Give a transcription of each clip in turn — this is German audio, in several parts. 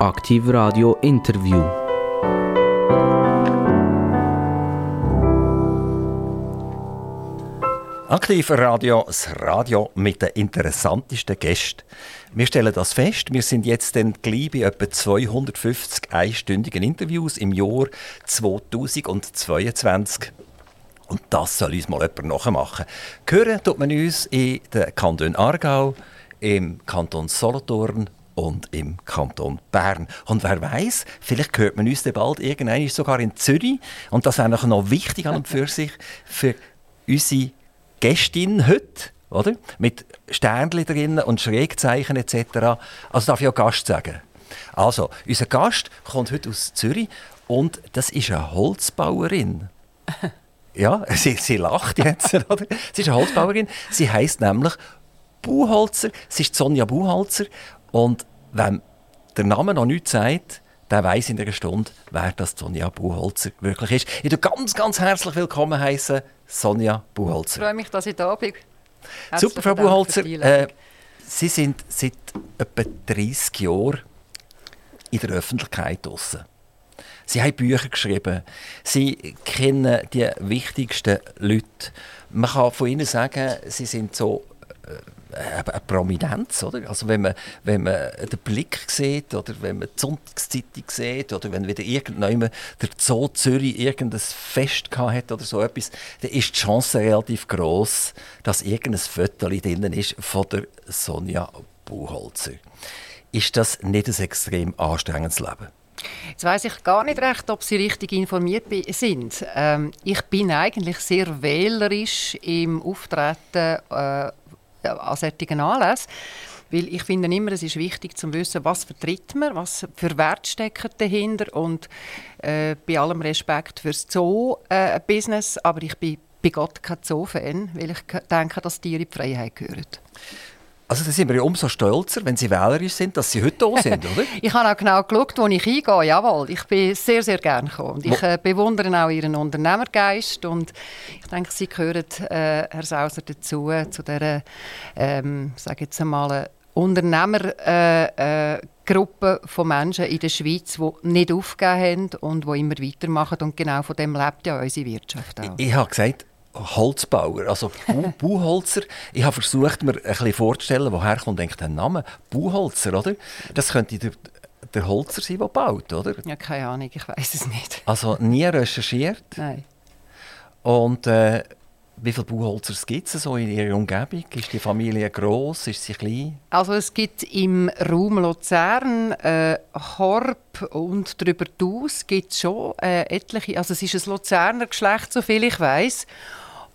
Aktiv Radio Interview. Aktiv Radio, das Radio mit den interessantesten Gästen. Wir stellen das fest, wir sind jetzt dann gleich bei etwa 250 einstündigen Interviews im Jahr 2022. Und das soll uns mal jemand nachmachen. Hören tut man uns in den Kanton Aargau, im Kanton Solothurn und im Kanton Bern. Und wer weiß, vielleicht hört man uns bald irgendwann sogar in Zürich. Und das wäre noch wichtig an und für sich für unsere Gästin heute, oder? Mit Sternchen drin und Schrägzeichen etc. Also darf ich auch Gast sagen. Also, unser Gast kommt heute aus Zürich und das ist eine Holzbauerin. Ja, sie, sie lacht jetzt, oder? Sie ist eine Holzbauerin. Sie heißt nämlich Buchholzer. Sie ist Sonja Buchholzer. Und wenn der Name noch nichts sagt, der weiß in einer Stunde, wer das Sonja Buchholzer wirklich ist. Ich heiße ganz, ganz herzlich willkommen heißen, Sonja Buchholzer. Ich freue mich, dass ich da bin. Super, Frau Buchholzer. Äh, Sie sind seit etwa 30 Jahren in der Öffentlichkeit draussen. Sie haben Bücher geschrieben. Sie kennen die wichtigsten Leute. Man kann von ihnen sagen, sie sind so äh, eine Prominenz, oder? Also wenn man, wenn man den Blick sieht oder wenn man die Sonntagszeitung sieht oder wenn wieder irgendjemand der Zoo Zürich irgendein Fest hat oder so etwas, dann ist die Chance relativ groß, dass irgendein Foto drin ist von der Sonja Buchholzer. Ist das nicht ein extrem anstrengendes Leben? Jetzt weiß ich gar nicht recht, ob Sie richtig informiert sind. Ähm, ich bin eigentlich sehr wählerisch im Auftreten äh, an solchen Anlässen. Weil ich finde immer, es ist wichtig zu wissen, was vertritt man, was für Wert stecken dahinter und äh, bei allem Respekt fürs Zoo-Business, äh, aber ich bin bei Gott kein Zoo-Fan, weil ich denke, dass Tiere in die Freiheit gehören. Also da sind wir ja umso stolzer, wenn Sie wählerisch sind, dass Sie heute da sind, oder? ich habe auch genau geschaut, wo ich hingehe. Jawohl, ich bin sehr, sehr gerne gekommen. Ich äh, bewundere auch Ihren Unternehmergeist und ich denke, Sie gehören, äh, Herr Sauser, dazu, zu dieser, ähm, sage jetzt einmal, Unternehmergruppe äh, äh, von Menschen in der Schweiz, die nicht aufgegeben haben und die immer weitermachen. Und genau von dem lebt ja unsere Wirtschaft auch. Ich, ich habe gesagt, Holzbauer, also Bu Buchholzer. Ich habe versucht, mir ein bisschen vorzustellen, woher kommt eigentlich der Name Buchholzer, oder? Das könnte der, der Holzer sein, der baut, oder? Ja, keine Ahnung, ich weiß es nicht. Also nie recherchiert? Nein. Und äh, wie viele Buchholzer gibt es so in Ihrer Umgebung? Ist die Familie gross? Ist sie klein? Also es gibt im Raum Luzern, äh, Horb und darüber hinaus gibt es schon äh, etliche. Also es ist ein Luzerner Geschlecht, so viel ich weiß.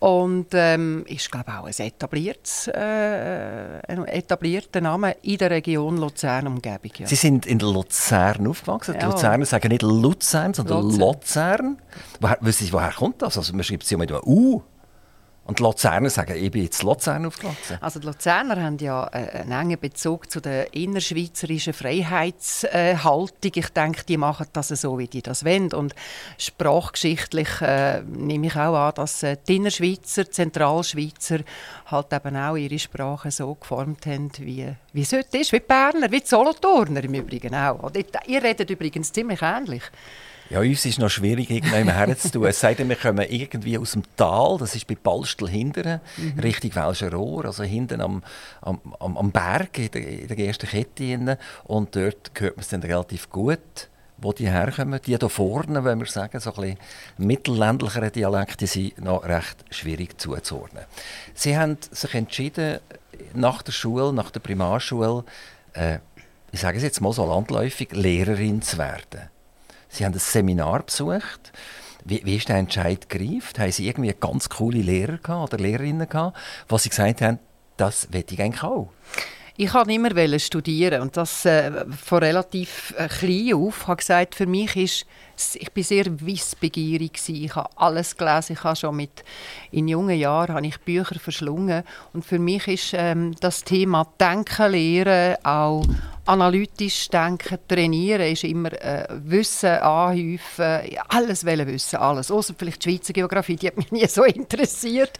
Und ähm, ist, glaube ich, auch ein etabliertes, äh, ein etablierter Name in der Region Luzern-Umgebung. Ja. Sie sind in Luzern aufgewachsen. Ja. Die Luzerner sagen nicht Luzern, sondern Luzern. Luzern. Woher, woher kommt das? Also man schreibt es ja mit einem U. Und die Luzerner sagen, ich bin jetzt Luzern aufgewachsen. Also die Luzerner haben ja äh, einen engen Bezug zu der innerschweizerischen Freiheitshaltung. Ich denke, die machen das so, wie die das wollen. Und sprachgeschichtlich äh, nehme ich auch an, dass äh, die Innerschweizer, Zentralschweizer halt eben auch ihre Sprache so geformt haben, wie, wie es heute ist, wie die Berner, wie die Solothurner im Übrigen auch. Ihr redet übrigens ziemlich ähnlich. Ja, uns ist noch schwierig, irgendjemand herzutun. Es sei denn, wir kommen irgendwie aus dem Tal, das ist bei Balstel hinten, mhm. Richtung Welscher Rohr, also hinten am, am, am Berg in der, in der ersten Kette. Und dort hört man es dann relativ gut wo die herkommen. Die hier vorne, wenn wir sagen, so ein bisschen mittelländlichere Dialekte sind noch recht schwierig zuzuordnen. Sie haben sich entschieden, nach der Schule, nach der Primarschule, äh, ich sage es jetzt mal so landläufig, Lehrerin zu werden. Sie haben ein Seminar besucht. Wie, wie ist der Entscheid gereift? Haben Sie irgendwie ganz coole Lehrer gehabt oder Lehrerinnen gehabt, wo Sie gesagt haben, das will ich eigentlich auch? Ich wollte immer studieren und das äh, von relativ äh, klein auf. Ich habe gesagt, für mich ist ich bin sehr wissbegierig Ich habe alles gelesen. Ich habe schon mit in jungen Jahren habe ich Bücher verschlungen und für mich ist ähm, das Thema Denken lehren auch analytisch denken, trainieren, ist immer äh, Wissen anhäufen, alles wollen wissen, alles. Außer vielleicht die Schweizer Geografie, die hat mich nie so interessiert.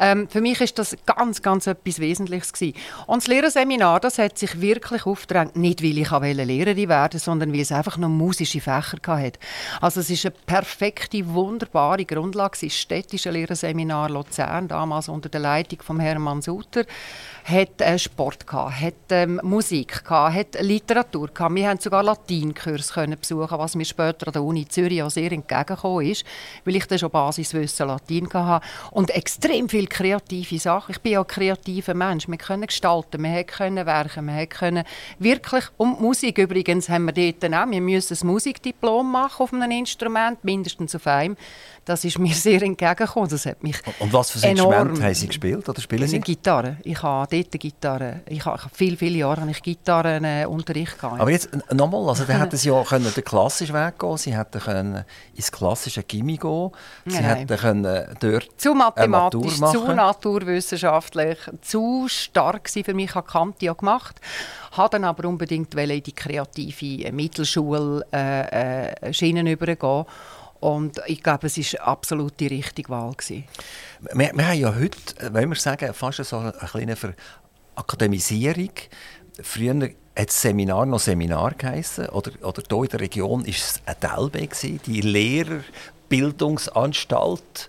Ähm, für mich ist das ganz, ganz etwas Wesentliches gewesen. Und das Lehrerseminar, das hat sich wirklich aufgedrängt, nicht weil ich Lehrerin werden sondern weil es einfach noch musische Fächer hatte. Also es ist eine perfekte, wunderbare Grundlage. Das städtische Lehrerseminar Luzern, damals unter der Leitung von Hermann Sutter hat äh, Sport gehabt, hat ähm, Musik gehabt, hat Literatur gehabt. Wir haben sogar Latinkurs können besuchen, was mir später an der Uni Zürich auch sehr entgegengekommen ist, weil ich dann schon Basiswissen Latin hatte und extrem viel kreative Sachen. Ich bin ja ein kreativer Mensch. Wir können gestalten, wir können werken, wir können wirklich und Musik übrigens haben wir dort auch. Wir müssen ein Musikdiplom machen auf einem Instrument, mindestens auf einem. Das ist mir sehr entgegengekommen. Das hat mich Und was für ein Instrument haben Sie gespielt oder spielen Sie? Gitarre. Ich habe dort Gitarre. Ich habe viele, viele Jahre habe ich Gitarrenunterricht gehabt. Aber jetzt nochmal, also dann hätten Sie ja können den klassischen Weg gehen, Sie hätten können ins klassische Gimmi gehen, Sie Nein. hätten können dort zu mathematisch, zu naturwissenschaftlich, zu stark für mich. Ich habe Kant ja gemacht habe dann aber unbedingt in die kreative Mittelschule äh, äh, Schienen übergehen und ich glaube, es war absolut die richtige Wahl. Wir, wir haben ja heute, wenn wir sagen, fast so eine kleine Akademisierung. Früher hat das Seminar noch Seminar geheißen. Oder, oder hier in der Region war es ein Telbe, die Lehrerbildungsanstalt.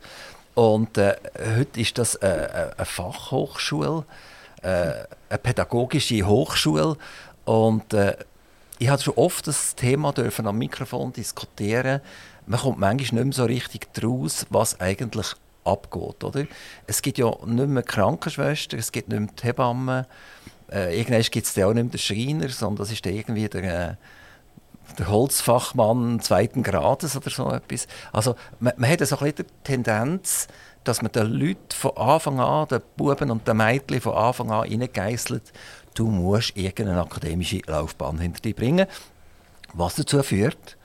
Und äh, heute ist das äh, eine Fachhochschule, äh, eine pädagogische Hochschule. Und äh, ich hatte schon oft das Thema dürfen am Mikrofon diskutieren man kommt manchmal nicht mehr so richtig daraus, was eigentlich abgeht. Oder? Es gibt ja nicht mehr Krankenschwestern, es gibt nicht mehr die Hebammen, äh, irgendwann gibt es auch nicht mehr den Schreiner, sondern das ist irgendwie der, äh, der Holzfachmann zweiten Grades oder so etwas. Also man, man hat so ein die Tendenz, dass man den Leuten von Anfang an, den Buben und den Mädchen von Anfang an reingeißelt, du musst irgendeine akademische Laufbahn hinter dir bringen. Was dazu führt,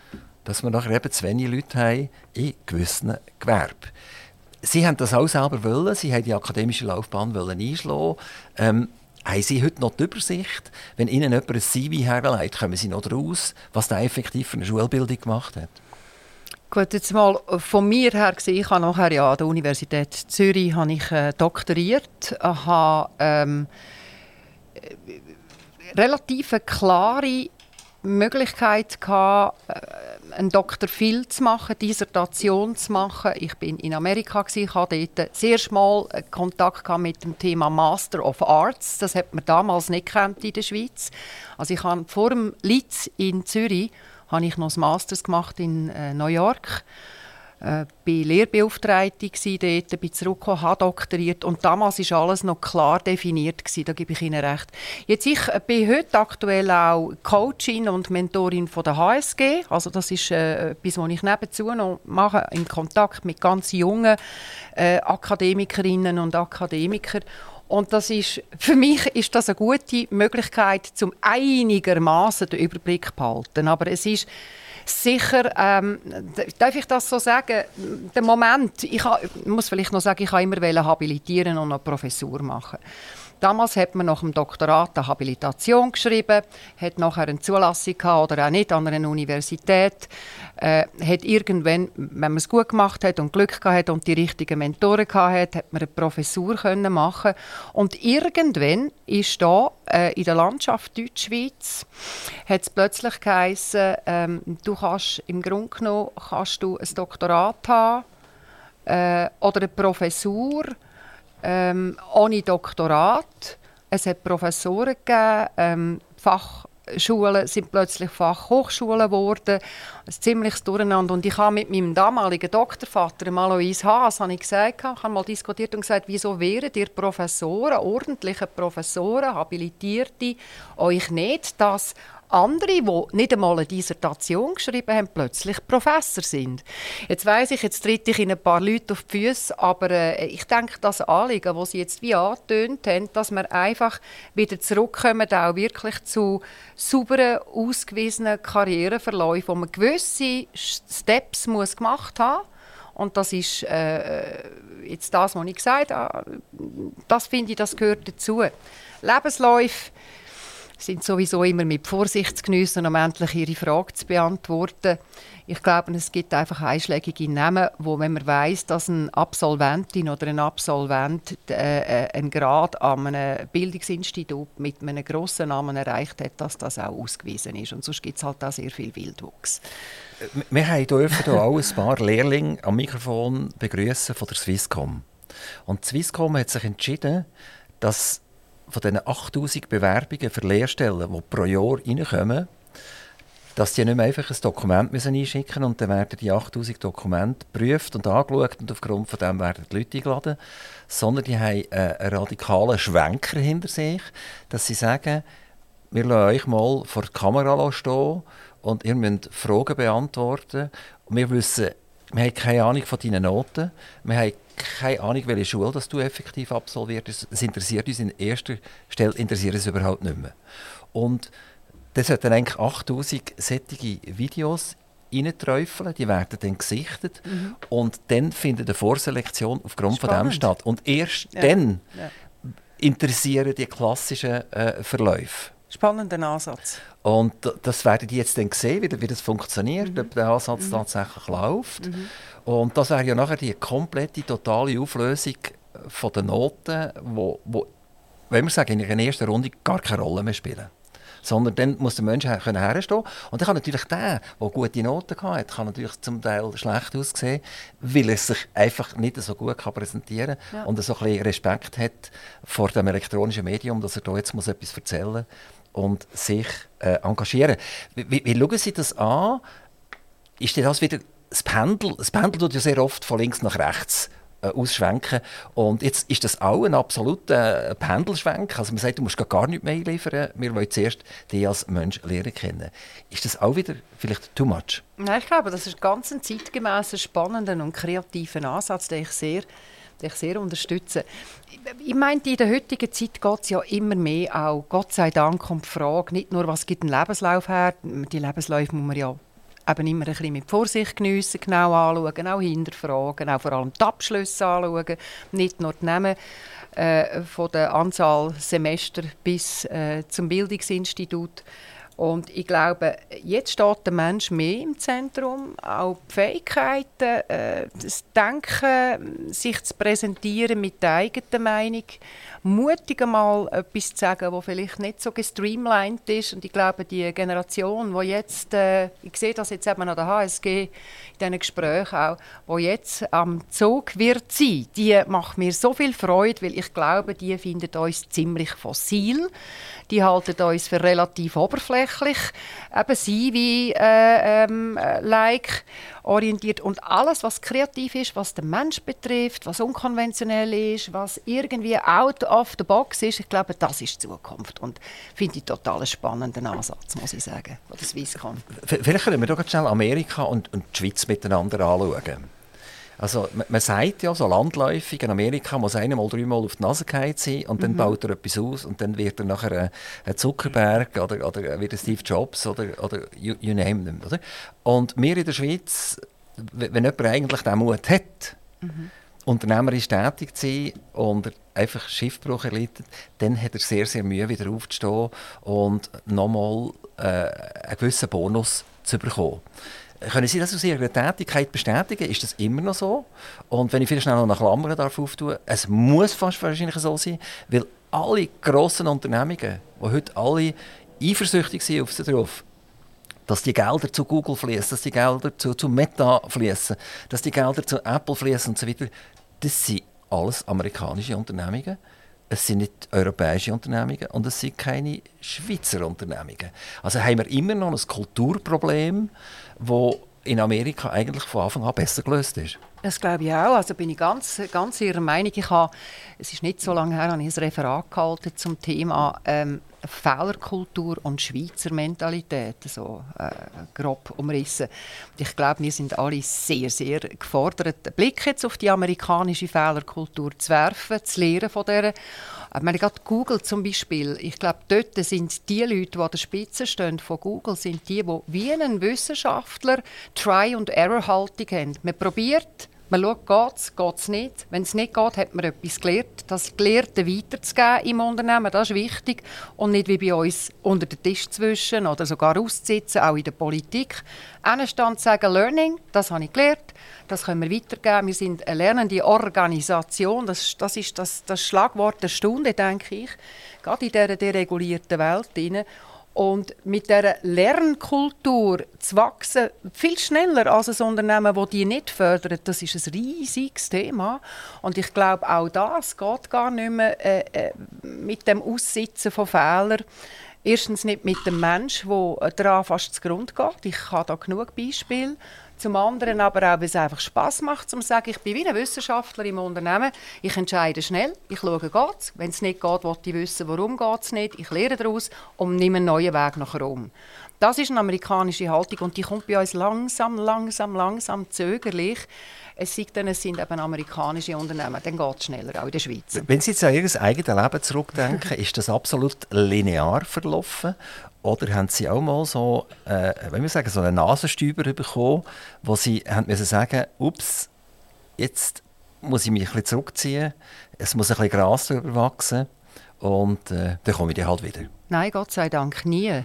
dass wir nachher eben zu wenig Leute haben in gewissen Gewerben. Sie haben das auch selber wollen, Sie haben die akademische Laufbahn wollen einschlagen. Ähm, haben Sie heute noch die Übersicht? Wenn Ihnen jemand ein CV herleitet, kommen Sie noch daraus, was der effektiv für eine Schulbildung gemacht hat? Gut, jetzt mal von mir her gesehen, ich habe nachher ja an der Universität Zürich habe ich, äh, doktoriert, habe ähm, äh, relativ klare Möglichkeit gehabt, äh, einen Dr. Phil zu machen, Dissertation zu machen. Ich bin in Amerika ich hatte dort sehr schmal Kontakt mit dem Thema Master of Arts. Das hat man damals nicht in der Schweiz. Also ich habe vor dem Litz in Zürich habe ich noch das Masters gemacht in äh, New York äh, bin Lehrbeauftragte dort, bin zurückgekommen, habe doktoriert und damals war alles noch klar definiert gewesen, da gebe ich Ihnen recht. Jetzt, ich bin heute aktuell auch Coachin und Mentorin von der HSG, also das ist äh, etwas, was ich nebenzu noch mache, im Kontakt mit ganz jungen äh, Akademikerinnen und Akademikern und das ist, für mich ist das eine gute Möglichkeit, zum einigermaßen den Überblick zu behalten. Aber es ist sicher, ähm, darf ich das so sagen, der Moment, ich ha, muss vielleicht noch sagen, ich habe immer habilitieren und eine Professur machen. Damals hat man nach dem Doktorat eine Habilitation geschrieben, hat nachher eine Zulassung gehabt, oder auch nicht an einer Universität, äh, hat irgendwann, wenn man es gut gemacht hat und Glück gehabt und die richtigen Mentoren gehabt hat, hat man eine Professur können machen. Und irgendwann ist da äh, in der Landschaft Deutschschweiz hat es plötzlich geheißen, ähm, du kannst im Grunde genommen kannst du ein Doktorat haben äh, oder eine Professur ähm, ohne Doktorat. Es hat Professoren gegeben, ähm, Fachschulen sind plötzlich Fachhochschulen geworden. Ein ziemliches Durcheinander. Und ich habe mit meinem damaligen Doktorvater, Alois Haas, habe ich gesagt, ich habe mal diskutiert und gesagt, wieso wären ihr Professoren, ordentliche Professoren, Habilitierte, euch nicht das andere, die nicht einmal eine Dissertation geschrieben haben, plötzlich Professor sind. Jetzt weiß ich, jetzt tritt ich in ein paar Leute auf die Füße, aber äh, ich denke, das Anliegen, das Sie jetzt wie angetönt haben, dass wir einfach wieder zurückkommen, auch wirklich zu sauberen, ausgewiesenen Karriereverläufen, wo man gewisse Steps muss gemacht haben und das ist äh, jetzt das, was ich gesagt habe. Das finde ich, das gehört dazu. Lebensläufe sind sowieso immer mit Vorsicht zu geniessen, um endlich ihre Frage zu beantworten. Ich glaube, es gibt einfach einschlägige Namen, wo wenn man weiß, dass eine Absolventin oder ein Absolvent äh, äh, einen Grad an einem Bildungsinstitut mit einem grossen Namen erreicht hat, dass das auch ausgewiesen ist. Und sonst gibt es halt auch sehr viel Wildwuchs. Wir dürfen hier auch ein paar Lehrlinge am Mikrofon begrüßen von der Swisscom. Und Swisscom hat sich entschieden, dass von diesen 8000 Bewerbungen für Lehrstellen, die pro Jahr reinkommen, dass die nicht mehr einfach ein Dokument müssen einschicken und dann werden die 8000 Dokumente geprüft und angeschaut und aufgrund von dem werden die Leute eingeladen, sondern die haben einen radikalen Schwenker hinter sich, dass sie sagen, wir lassen euch mal vor der Kamera stehen und ihr müsst Fragen beantworten. Wir wissen, wir haben keine Ahnung von deinen Noten, wir haben keine Ahnung, welche Schule dass du effektiv absolviert hast. Es interessiert uns in erster Stelle interessiert es überhaupt nicht mehr. Und das sollten eigentlich 8000 sättige Videos reinträufeln, die werden dann gesichtet mhm. und dann findet eine Vorselektion aufgrund Spannend. von dem statt. Und erst ja. dann ja. interessieren die klassischen äh, Verläufe. Spannender Ansatz. Und das werden die jetzt dann sehen, wie, wie das funktioniert, mhm. ob der Ansatz mhm. tatsächlich läuft. Mhm. Und das wäre ja nachher die komplette, totale Auflösung von den Noten, wo, wo wenn wir sagen, in der ersten Runde gar keine Rolle mehr spielen. Sondern dann muss der Mensch her herstehen. Und dann kann natürlich der, der gute Noten hat, kann natürlich zum Teil schlecht aussehen, weil er sich einfach nicht so gut kann präsentieren kann ja. und so ein bisschen Respekt hat vor dem elektronischen Medium, dass er da jetzt muss etwas erzählen muss und sich äh, engagieren. Wie, wie, schauen Sie das an? Ist das wieder das Pendel? Das Pendel tut ja sehr oft von links nach rechts äh, ausschwenken. Und jetzt ist das auch ein absoluter Pendelschwenk. Also man sagt, du musst gar nichts mehr liefern. Wir wollen zuerst dich als Mensch lernen kennen. Ist das auch wieder vielleicht too much? Nein, ich glaube, das ist ganz ein zeitgemäßer, spannender und kreativer Ansatz, den ich sehr ich sehr unterstützen. Ich meine, in der heutigen Zeit geht es ja immer mehr auch, Gott sei Dank, um die Frage, nicht nur, was gibt ein Lebenslauf her, die Lebensläufe muss man ja eben immer ein bisschen mit Vorsicht geniessen, genau anschauen, auch hinterfragen, auch vor allem die Abschlüsse anschauen, nicht nur die Namen äh, von der Anzahl Semester bis äh, zum Bildungsinstitut. Und ich glaube, jetzt steht der Mensch mehr im Zentrum, auch die Fähigkeiten, äh, das Denken, sich zu präsentieren mit der eigenen Meinung, mutig mal etwas zu sagen, was vielleicht nicht so gestreamlined ist. Und ich glaube, die Generation, die jetzt, äh, ich sehe das jetzt eben an der HSG in diesen Gesprächen auch, die jetzt am Zug wird sein, die macht mir so viel Freude, weil ich glaube, die findet uns ziemlich fossil die halten uns für relativ oberflächlich, eben sie wie äh, ähm, like orientiert und alles, was kreativ ist, was den Mensch betrifft, was unkonventionell ist, was irgendwie out of the box ist, ich glaube, das ist die Zukunft und finde ich total spannenden Ansatz, muss ich sagen, von der Swisscom. Vielleicht können wir doch schnell Amerika und, und die Schweiz miteinander anschauen. Also man, man, sagt ja so landläufig, in Amerika muss einer mal dreimal auf die Nase gefallen sein und dann mhm. baut er etwas aus und dann wird er nachher ein, ein Zuckerberg oder, oder wieder Steve Jobs oder, oder you, you name them. Oder? Und wir in der Schweiz, wenn jemand eigentlich den Mut hat, mhm. unternehmerisch tätig zu sein und einfach Schiffbruch erleidet, dann hat er sehr, sehr Mühe, wieder aufzustehen und nochmal äh, einen gewissen Bonus zu bekommen. Können Sie das aus Ihrer Tätigkeit bestätigen? Ist das immer noch so? Und wenn ich vielleicht schnell noch nach Klammern darf auftun, es muss fast wahrscheinlich so sein, weil alle grossen Unternehmungen, die heute alle eifersüchtig sind auf sie drauf, dass die Gelder zu Google fließen, dass die Gelder zu, zu Meta fließen, dass die Gelder zu Apple fließen und so das sind alles amerikanische Unternehmungen. Es sind nicht europäische Unternehmungen und es sind keine Schweizer Unternehmungen. Also haben wir immer noch ein Kulturproblem, wo in Amerika eigentlich von Anfang an besser gelöst ist. Das glaube ich auch. Also bin ich ganz, ganz Ihrer Meinung. Ich habe, es ist nicht so lange her, habe ich ein Referat gehalten zum Thema ähm, Fehlerkultur und Schweizer Mentalität, so äh, grob umrissen. ich glaube, wir sind alle sehr, sehr gefordert, einen Blick jetzt auf die amerikanische Fehlerkultur zu werfen, zu lernen von der ich meine, gerade Google zum Beispiel, ich glaube, dort sind die Leute, die an der Spitze stehen von Google, sind die, die wie ein Wissenschaftler Try- und Error-Haltung haben. Man probiert Man schaut, geht es, geht es nicht. Wenn es nicht geht, hat man etwas gelernt. Das Gelehrte weiterzugeben im Unternehmen, das ist wichtig. Und nicht wie bei uns unter den Tisch zu wischen oder sogar auszusitzen, auch in der Politik. Anstand sagen, Learning, das habe ich gelernt, das können wir weitergeben. Wir sind eine lernende Organisation. Das, das ist das, das Schlagwort der Stunde, denke ich. Gerade in dieser deregulierten Welt. Und mit dieser Lernkultur zu wachsen, viel schneller als ein Unternehmen, das die nicht fördert, das ist ein riesiges Thema. Und ich glaube, auch das geht gar nicht mehr äh, äh, mit dem Aussitzen von Fehlern. Erstens nicht mit dem Menschen, der daran fast zu Grund geht. Ich habe da genug Beispiele. Zum anderen aber auch, weil es einfach Spaß macht, zu sagen, ich bin wie ein Wissenschaftler im Unternehmen. Ich entscheide schnell, ich schaue, geht's. Wenn es nicht geht, will ich wissen, warum es nicht. Ich lehre daraus und nehme einen neuen Weg nach Rom. Das ist eine amerikanische Haltung und die kommt bei uns langsam, langsam, langsam zögerlich. Es sei denn, es sind eben amerikanische Unternehmen, dann geht es schneller, auch in der Schweiz. Wenn Sie jetzt an Ihr eigenes Leben zurückdenken, ist das absolut linear verlaufen? Oder haben Sie auch mal so, äh, wenn wir sagen, so einen Nasenstüber bekommen, wo Sie haben müssen sagen, ups, jetzt muss ich mich ein bisschen zurückziehen, es muss ein bisschen Gras drüber wachsen und äh, dann komme ich halt wieder? Nein, Gott sei Dank nie.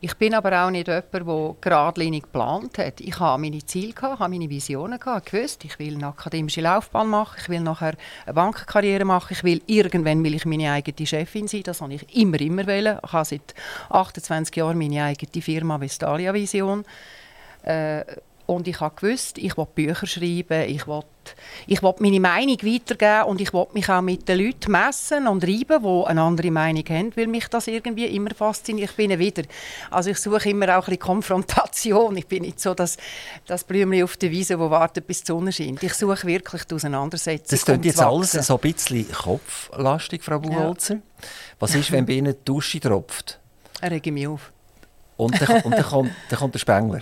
Ich bin aber auch nicht jemand, der geradlinig geplant hat. Ich habe meine Ziele, gehabt, meine Visionen, gehabt, gewusst, ich will eine akademische Laufbahn machen, ich will nachher eine Bankenkarriere machen, ich will irgendwann will ich meine eigene Chefin sein, das habe ich immer, immer wollen. Ich habe seit 28 Jahren meine eigene Firma Vestalia Vision. Äh, und ich gewusst, ich will Bücher schreiben, ich will, ich will meine Meinung weitergeben und ich will mich auch mit den Leuten messen und reiben, die eine andere Meinung haben, weil mich das irgendwie immer fasziniert. Ich bin wieder, also ich suche immer auch ein bisschen Konfrontation. Ich bin nicht so das, das Blümchen auf der Wiese, das wartet, bis die Sonne scheint. Ich suche wirklich die Auseinandersetzung. Das klingt jetzt alles so ein bisschen kopflastig, Frau Buchholzer. Ja. Was ist, wenn bei Ihnen die Dusche tropft? Er rege mich auf. Und dann, und dann, kommt, dann kommt der Spengler.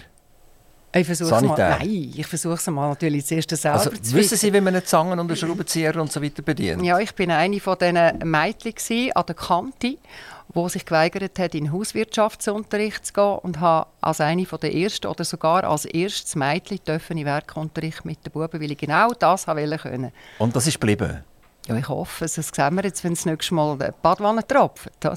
Ich versuche es mal. Nein, ich versuche es mal natürlich zuerst selber also, zu Wissen Sie, wie man eine Zangen und einen Schraubenzieher und so weiter bedient? Ja, ich bin eine von diesen Mädchen an der Kante, die sich geweigert hat, in Hauswirtschaftsunterricht zu gehen und habe als eine von der ersten oder sogar als erstes Mädchen dürfen in Werkunterricht mit den Buben, weil ich genau das wollte können. Und das ist geblieben? Ja, ich hoffe es. Das sehen wir jetzt, wenn es nächstes Mal die Badwanne tropft.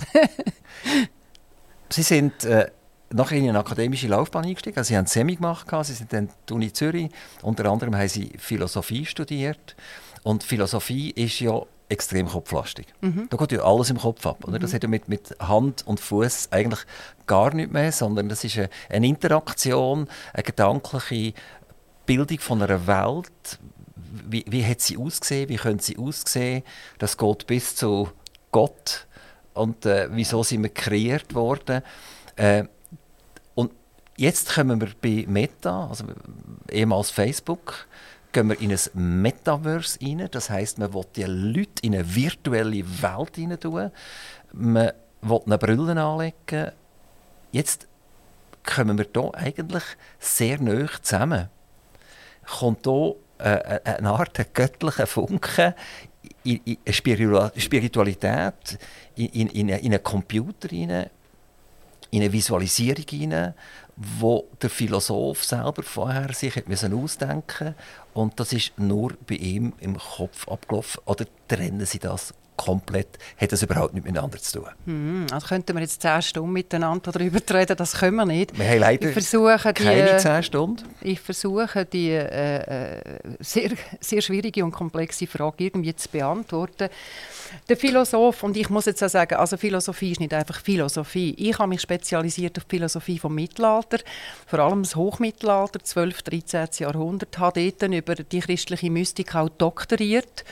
Sie sind... Äh nachher in eine akademische Laufbahn eingestiegen. Also sie haben Semi gemacht, sie sind dann die Uni Zürich. Unter anderem haben sie Philosophie studiert. Und Philosophie ist ja extrem kopflastig. Mhm. Da geht ja alles im Kopf ab. Oder? Das mhm. hat ja mit, mit Hand und Fuß eigentlich gar nichts mehr, sondern das ist eine, eine Interaktion, eine gedankliche Bildung von einer Welt. Wie, wie hat sie ausgesehen? Wie könnte sie aussehen? Das geht bis zu Gott. Und äh, wieso sind wir kreiert worden? Äh, Jetzt kommen wir bei Meta, also ehemals Facebook, gehen wir in ein Metaverse rein. Das heißt, man will die Leute in eine virtuelle Welt hinein tun. Man will eine Brille anlegen. Jetzt kommen wir hier eigentlich sehr nah zusammen. Kommt hier äh, eine Art göttlicher Funke in, in Spiritualität, in, in, in einen Computer hinein, in eine Visualisierung hinein, wo der Philosoph selber vorher sich hat müssen ausdenken und das ist nur bei ihm im Kopf abgelaufen. Oder trennen Sie das komplett, hat das überhaupt nichts miteinander zu tun. Hm, also könnten wir jetzt zehn Stunden miteinander darüber reden, das können wir nicht. Wir haben leider ich keine zehn Stunden. Ich versuche, die äh, äh, sehr, sehr schwierige und komplexe Frage irgendwie zu beantworten. Der Philosoph, und ich muss jetzt auch sagen, also Philosophie ist nicht einfach Philosophie. Ich habe mich spezialisiert auf die Philosophie vom Mittelalter, vor allem das Hochmittelalter, 12. 13. Jahrhundert, habe dort über die christliche Mystik auch doktoriert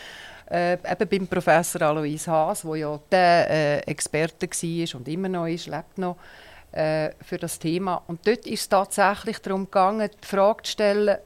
äh, eben beim Professor Alois Haas, der ja der äh, Experte war und immer noch ist, lebt noch, äh, für das Thema. Und dort ist es tatsächlich darum gegangen, die Frage zu stellen,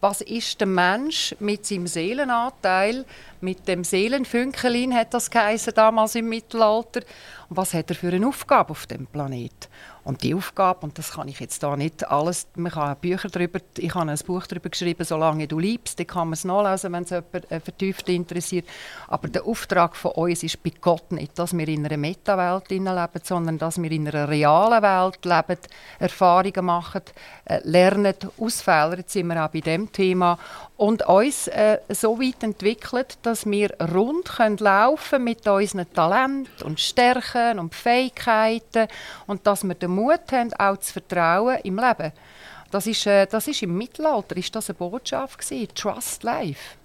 was ist der Mensch mit seinem Seelenanteil, mit dem Seelenfünkelin, hat das damals im Mittelalter, und was hat er für eine Aufgabe auf dem Planet? Und die Aufgabe, und das kann ich jetzt da nicht alles, man kann Bücher darüber, ich habe ein Buch darüber geschrieben, «Solange du liebst», da kann man es nachlesen, wenn es jemand äh, vertieft interessiert. Aber der Auftrag von uns ist bei Gott nicht, dass wir in einer Meta-Welt leben, sondern dass wir in einer realen Welt leben, Erfahrungen machen, äh, lernen, aus. Jetzt sind wir auch bei dem Thema und uns äh, so weit entwickelt, dass wir rund können laufen mit unseren Talenten und Stärken und Fähigkeiten und dass wir den Mut haben, auch zu vertrauen im Leben. Das ist, äh, das ist im Mittelalter ist das eine Botschaft gewesen. Trust life,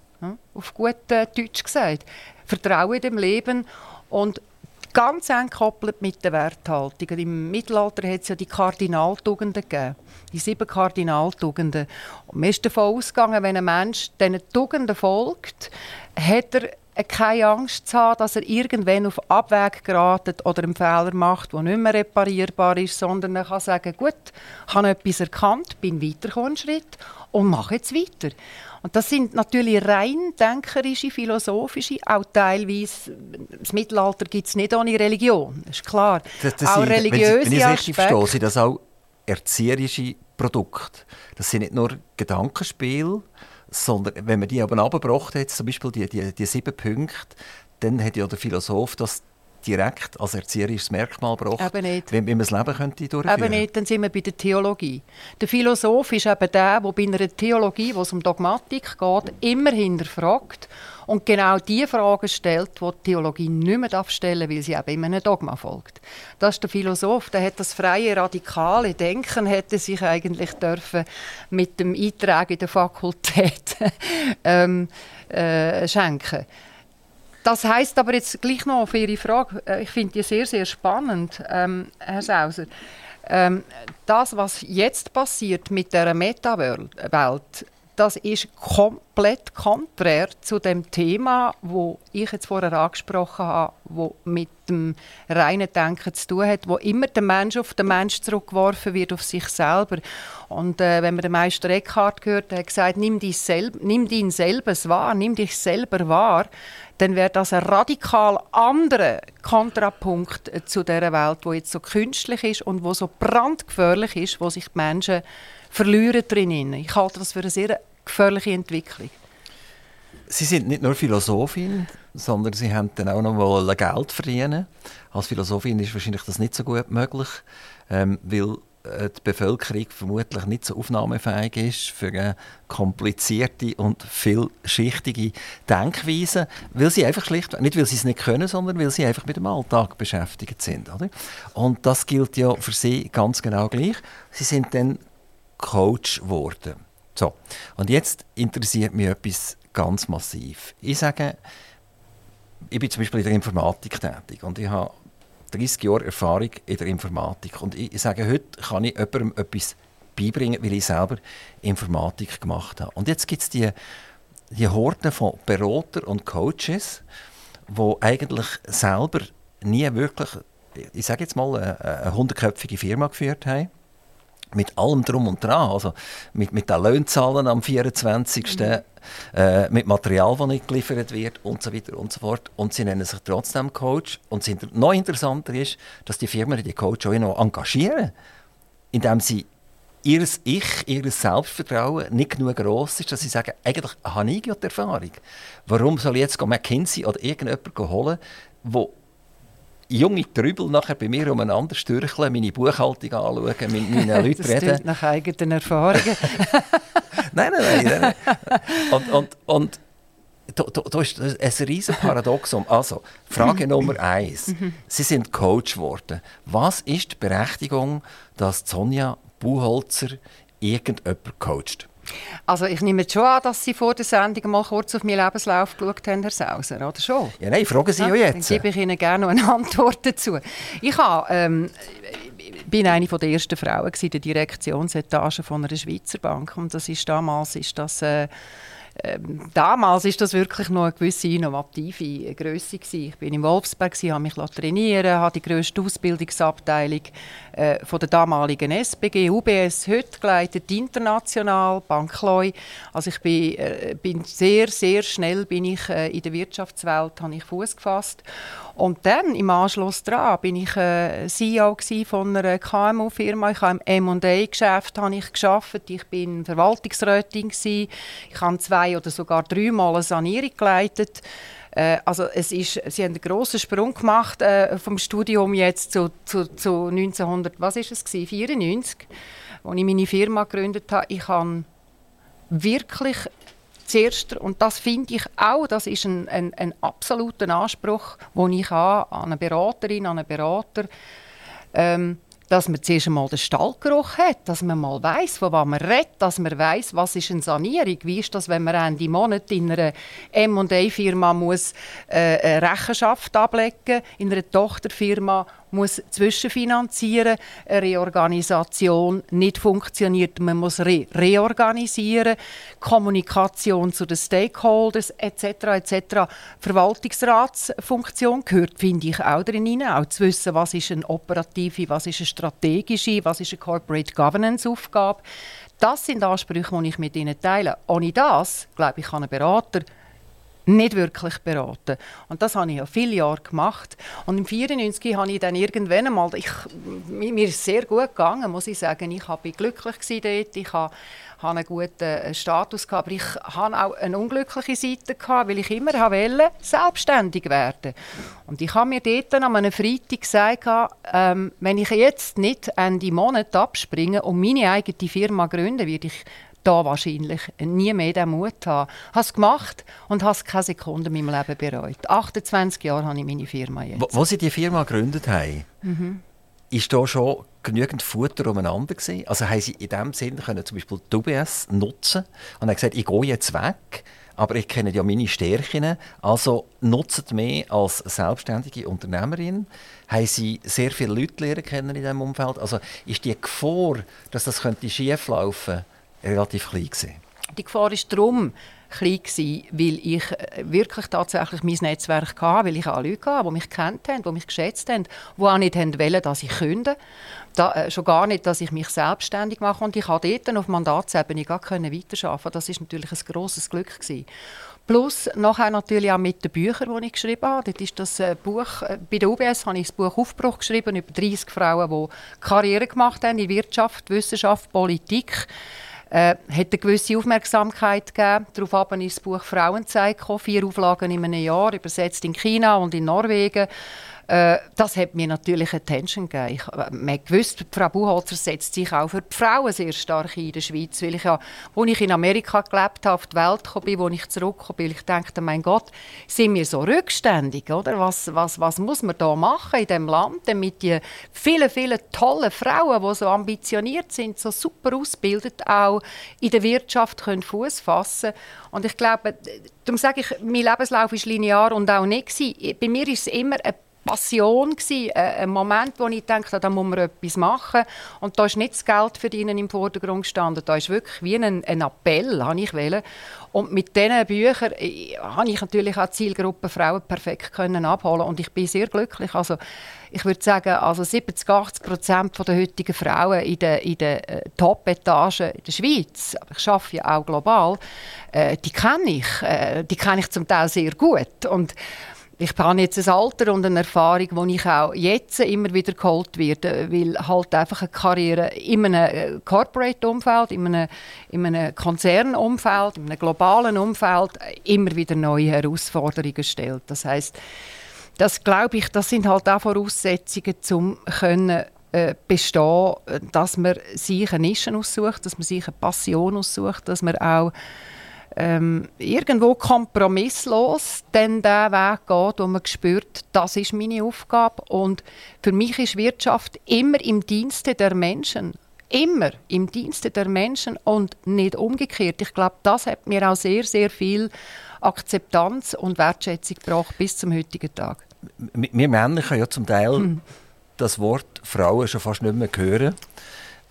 auf gut äh, Deutsch gesagt. Vertraue dem Leben und ganz eng gekoppelt mit den Werthaltungen. Im Mittelalter hat es ja die Kardinaltugenden gegeben, die sieben Kardinaltugenden. Und man ist davon ausgegangen, wenn ein Mensch diesen Tugenden folgt, hat er keine Angst zu haben, dass er irgendwann auf Abweg geratet oder einen Fehler macht, der nicht mehr reparierbar ist, sondern er kann sagen, gut, ich habe etwas erkannt, bin weitergekommen einen Schritt und mache jetzt weiter. Und das sind natürlich rein denkerische, philosophische, auch teilweise, das Mittelalter gibt es nicht ohne Religion, das ist klar. Das, das auch sind, religiöse wenn, wenn ich richtig verstehe, sind das auch erzieherische Produkte. Das sind nicht nur Gedankenspiele, sondern wenn man die aber abgebracht hat, zum Beispiel die, die, die sieben Punkte, dann hat ja der Philosoph das direkt als erzieherisches Merkmal braucht, wie, wie man das Leben könnte durchführen Eben nicht, dann sind wir bei der Theologie. Der Philosoph ist eben der, der bei einer Theologie, wo es um Dogmatik geht, immer hinterfragt und genau die Fragen stellt, die die Theologie nicht mehr stellen darf, weil sie eben immer einem Dogma folgt. Das ist der Philosoph, der hat das freie, radikale Denken hätte sich eigentlich dürfen mit dem Eintrag in der Fakultät ähm, äh, schenken das heißt aber jetzt gleich noch für Ihre Frage, äh, ich finde die sehr, sehr spannend, ähm, Herr Sauser. Ähm, das, was jetzt passiert mit der Meta-Welt, das ist komplett konträr zu dem Thema, wo ich jetzt vorher angesprochen habe, wo mit dem reinen Denken zu tun hat, wo immer der Mensch auf den Mensch zurückgeworfen wird, auf sich selber. Und äh, wenn man den Meister Eckhart gehört, der hat gesagt, nimm, dich selb, nimm dich selbst wahr, nimm dich selber wahr, dann wäre das ein radikal anderer Kontrapunkt zu der Welt, wo jetzt so künstlich ist und wo so brandgefährlich ist, wo sich die Menschen verlieren drinnen. Ich halte das für eine sehr gefährliche Entwicklung. Sie sind nicht nur Philosophin, sondern Sie haben dann auch noch mal Geld verdienen. Als Philosophin ist wahrscheinlich das nicht so gut möglich, ähm, weil äh, die Bevölkerung vermutlich nicht so aufnahmefähig ist für eine komplizierte und vielschichtige Denkweise, weil sie einfach schlicht, nicht weil sie es nicht können, sondern weil sie einfach mit dem Alltag beschäftigt sind. Oder? Und das gilt ja für sie ganz genau gleich. Sie sind dann Coach geworden. So, und jetzt interessiert mich etwas ganz massiv. Ich sage, ich bin zum Beispiel in der Informatik tätig und ich habe 30 Jahre Erfahrung in der Informatik. Und ich sage, heute kann ich jemandem etwas beibringen, weil ich selber Informatik gemacht habe. Und jetzt gibt es die, die Horden von Berater und Coaches, die eigentlich selber nie wirklich, ich sage jetzt mal, eine hundertköpfige Firma geführt haben mit allem drum und dran, also mit, mit den Löhnzahlen am 24. Mhm. Äh, mit Material, das nicht geliefert wird und so weiter und so fort. Und sie nennen sich trotzdem Coach. Und das noch interessanter ist, dass die Firmen die Coach auch noch engagieren, indem sie ihr Ich, ihr Selbstvertrauen nicht genug groß ist, dass sie sagen, eigentlich habe ich ja die Erfahrung. Warum soll ich jetzt McKinsey oder irgendjemanden holen, der junge Trübel nachher bei mir umeinander stürcheln, meine Buchhaltung anschauen, mit meinen Leuten das reden. Das nach eigenen Erfahrungen. nein, nein, nein. nein. Und, und, und da, da, da ist ein riesiges Paradoxum. Also, Frage Nummer eins. Sie sind Coach geworden. Was ist die Berechtigung, dass Sonja Buchholzer irgendjemand coacht? Also ich nehme schon an, dass Sie vor der Sendung mal kurz auf meinen Lebenslauf geschaut haben, Herr Sauser, oder schon? Ja, nein, fragen Sie ja, ja jetzt. Dann gebe ich Ihnen gerne noch eine Antwort dazu. Ich habe, ähm, bin eine der ersten Frauen in der Direktionsetage von einer Schweizer Bank und das ist damals ist das äh, ähm, damals ist das wirklich noch eine gewisse innovative Größe. Ich bin in Wolfsberg, habe mich trainieren, habe die grösste Ausbildungsabteilung äh, von der damaligen SBG, UBS, heute geleitet, international, Bankloi. Also ich bin, äh, bin sehr, sehr schnell bin ich äh, in der Wirtschaftswelt, ich Fuß gefasst und dann im Anschluss daran bin ich äh, CEO von einer KMU-Firma. Ich habe im M&A-Geschäft geschafft. Ich bin Verwaltungsrätin gewesen. Ich habe zwei oder sogar dreimal eine Sanierung geleitet. Äh, also es ist, sie haben einen grossen Sprung gemacht äh, vom Studium jetzt zu, zu, zu 1900, was ist es gewesen, 94, als ich meine Firma gegründet habe. Ich habe wirklich zuerst, und das finde ich auch, das ist ein, ein, ein absoluter Anspruch, den ich habe an eine Beraterin, an einen Berater, ähm, dass man zuerst einmal den Stallgeruch hat, dass man mal weiß, von was man redet, dass man weiß, was ist eine Sanierung, wie ist das, wenn man Ende Monat in einer M&A-Firma muss äh, Rechenschaft ablegen, in einer Tochterfirma muss zwischenfinanzieren, eine Reorganisation nicht funktioniert, man muss re reorganisieren, Kommunikation zu den Stakeholders etc. etc. Verwaltungsratsfunktion gehört, finde ich, auch drin auch zu wissen, was ist eine operative, was ist eine strategische, was ist eine Corporate Governance Aufgabe. Das sind Ansprüche, die ich mit ihnen teile. Ohne das, glaube ich, kann ein Berater nicht wirklich beraten. Und das habe ich ja viele Jahre gemacht. Und im 1994 habe ich dann irgendwann einmal, ich, mir ist sehr gut gegangen, muss ich sagen. Ich war glücklich dort, ich habe, habe einen guten äh, Status gehabt, aber ich hatte auch eine unglückliche Seite gehabt, weil ich immer wollte, selbstständig werden. Und ich habe mir dort dann an einem Freitag gesagt, ähm, wenn ich jetzt nicht Ende Monat abspringe und meine eigene Firma gründe, werde ich da wahrscheinlich nie mehr den Mut haben. Ich habe es gemacht und habe es keine Sekunde in meinem Leben bereut. 28 Jahre habe ich meine Firma jetzt. Wo, wo Sie die Firma gegründet haben, mhm. ist da schon genügend Futter umeinander gewesen? Also haben Sie in dem Sinne können zum Beispiel die UBS nutzen und haben gesagt, ich gehe jetzt weg, aber ich kenne ja meine Stärken, also nutzt mehr als selbstständige Unternehmerin. Haben Sie sehr viele Leute lernen kennen in diesem Umfeld? Also ist die Gefahr, dass das könnte schieflaufen könnte, relativ klein. Gewesen. Die Gefahr ist darum klein gewesen, weil ich äh, wirklich tatsächlich mein Netzwerk hatte, weil ich auch Leute hatte, die mich kennt haben, die mich geschätzt haben, die auch nicht wollen, dass ich künde. Da, äh, schon gar nicht, dass ich mich selbstständig mache. Und ich konnte dort auf Mandatsebene gar weiterarbeiten. Das ist natürlich ein grosses Glück gewesen. Plus nachher natürlich auch mit den Büchern, die ich geschrieben habe. Dort ist das äh, Buch, äh, bei der UBS habe ich das Buch Aufbruch geschrieben über 30 Frauen, die Karriere gemacht haben in Wirtschaft, Wissenschaft, Politik. Äh, hat eine gewisse Aufmerksamkeit gegeben. Daraufhin ist das Buch Frauenzeit vier Auflagen in einem Jahr, übersetzt in China und in Norwegen. Äh, das hat mir natürlich Attention gegeben. Ich, äh, man gewusst, Frau Buchholzer setzt sich auch für die Frauen sehr stark in der Schweiz, weil ich ja, als ich in Amerika gelebt habe, auf die Welt gekommen bin, als ich zurückgekommen bin, ich dachte, mein Gott, sind wir so rückständig, oder? Was, was, was muss man da machen in diesem Land, damit die vielen, vielen tollen Frauen, die so ambitioniert sind, so super ausgebildet, auch in der Wirtschaft können Fuß fassen Und ich glaube, darum sage ich, mein Lebenslauf ist linear und auch nicht. Bei mir ist es immer ein Passion, gewesen, äh, ein Moment, wo ich dachte, da muss man etwas machen. Und da ist nicht das Geld verdienen im Vordergrund gestanden. Da ist wirklich wie ein, ein Appell, habe ich wählen. Und mit diesen Büchern äh, habe ich natürlich auch die Zielgruppe Frauen perfekt können abholen und ich bin sehr glücklich. Also ich würde sagen, also 70, 80 Prozent der heutigen Frauen in den, in den äh, Top-Etagen in der Schweiz, ich arbeite ja auch global, äh, die kenne ich, äh, die kenne ich zum Teil sehr gut und ich habe jetzt ein Alter und eine Erfahrung, wo ich auch jetzt immer wieder geholt werde, weil halt einfach eine Karriere in einem äh, Corporate-Umfeld, in einem, in einem Konzernumfeld, in einem globalen Umfeld immer wieder neue Herausforderungen stellt. Das heißt, das glaube ich, das sind halt auch Voraussetzungen, um können äh, bestehen, dass man sich eine Nische aussucht, dass man sich eine Passion aussucht, dass man auch ähm, irgendwo kompromisslos dann den Weg geht, wo man spürt, das ist meine Aufgabe. Und für mich ist Wirtschaft immer im Dienste der Menschen. Immer im Dienste der Menschen und nicht umgekehrt. Ich glaube, das hat mir auch sehr, sehr viel Akzeptanz und Wertschätzung gebracht bis zum heutigen Tag. Wir Männer können ja zum Teil hm. das Wort Frauen schon fast nicht mehr hören.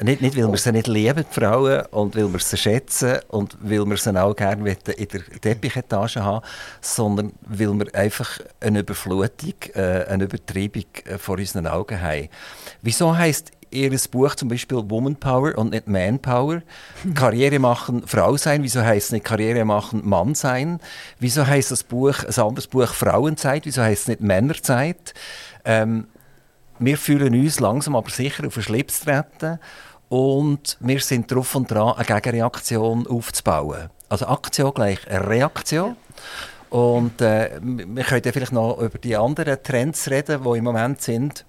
Nicht, nicht weil wir sie nicht lieben, die Frauen, und weil wir sie schätzen und weil wir sie auch gerne in der Teppichetage haben, sondern weil wir einfach eine Überflutung, äh, eine Übertreibung äh, vor unseren Augen haben. Wieso heisst Ihr Buch zum Beispiel Woman Power und nicht Manpower? Karriere machen, Frau sein. Wieso heißt es nicht Karriere machen, Mann sein? Wieso heißt das Buch, ein anderes Buch Frauenzeit? Wieso heißt es nicht Männerzeit? Ähm, wir fühlen uns langsam aber sicher auf den Schlips treten und wir sind drauf und dran, eine Gegenreaktion aufzubauen. Also Aktion gleich Reaktion. Und äh, wir können vielleicht noch über die anderen Trends reden, die im Moment sind.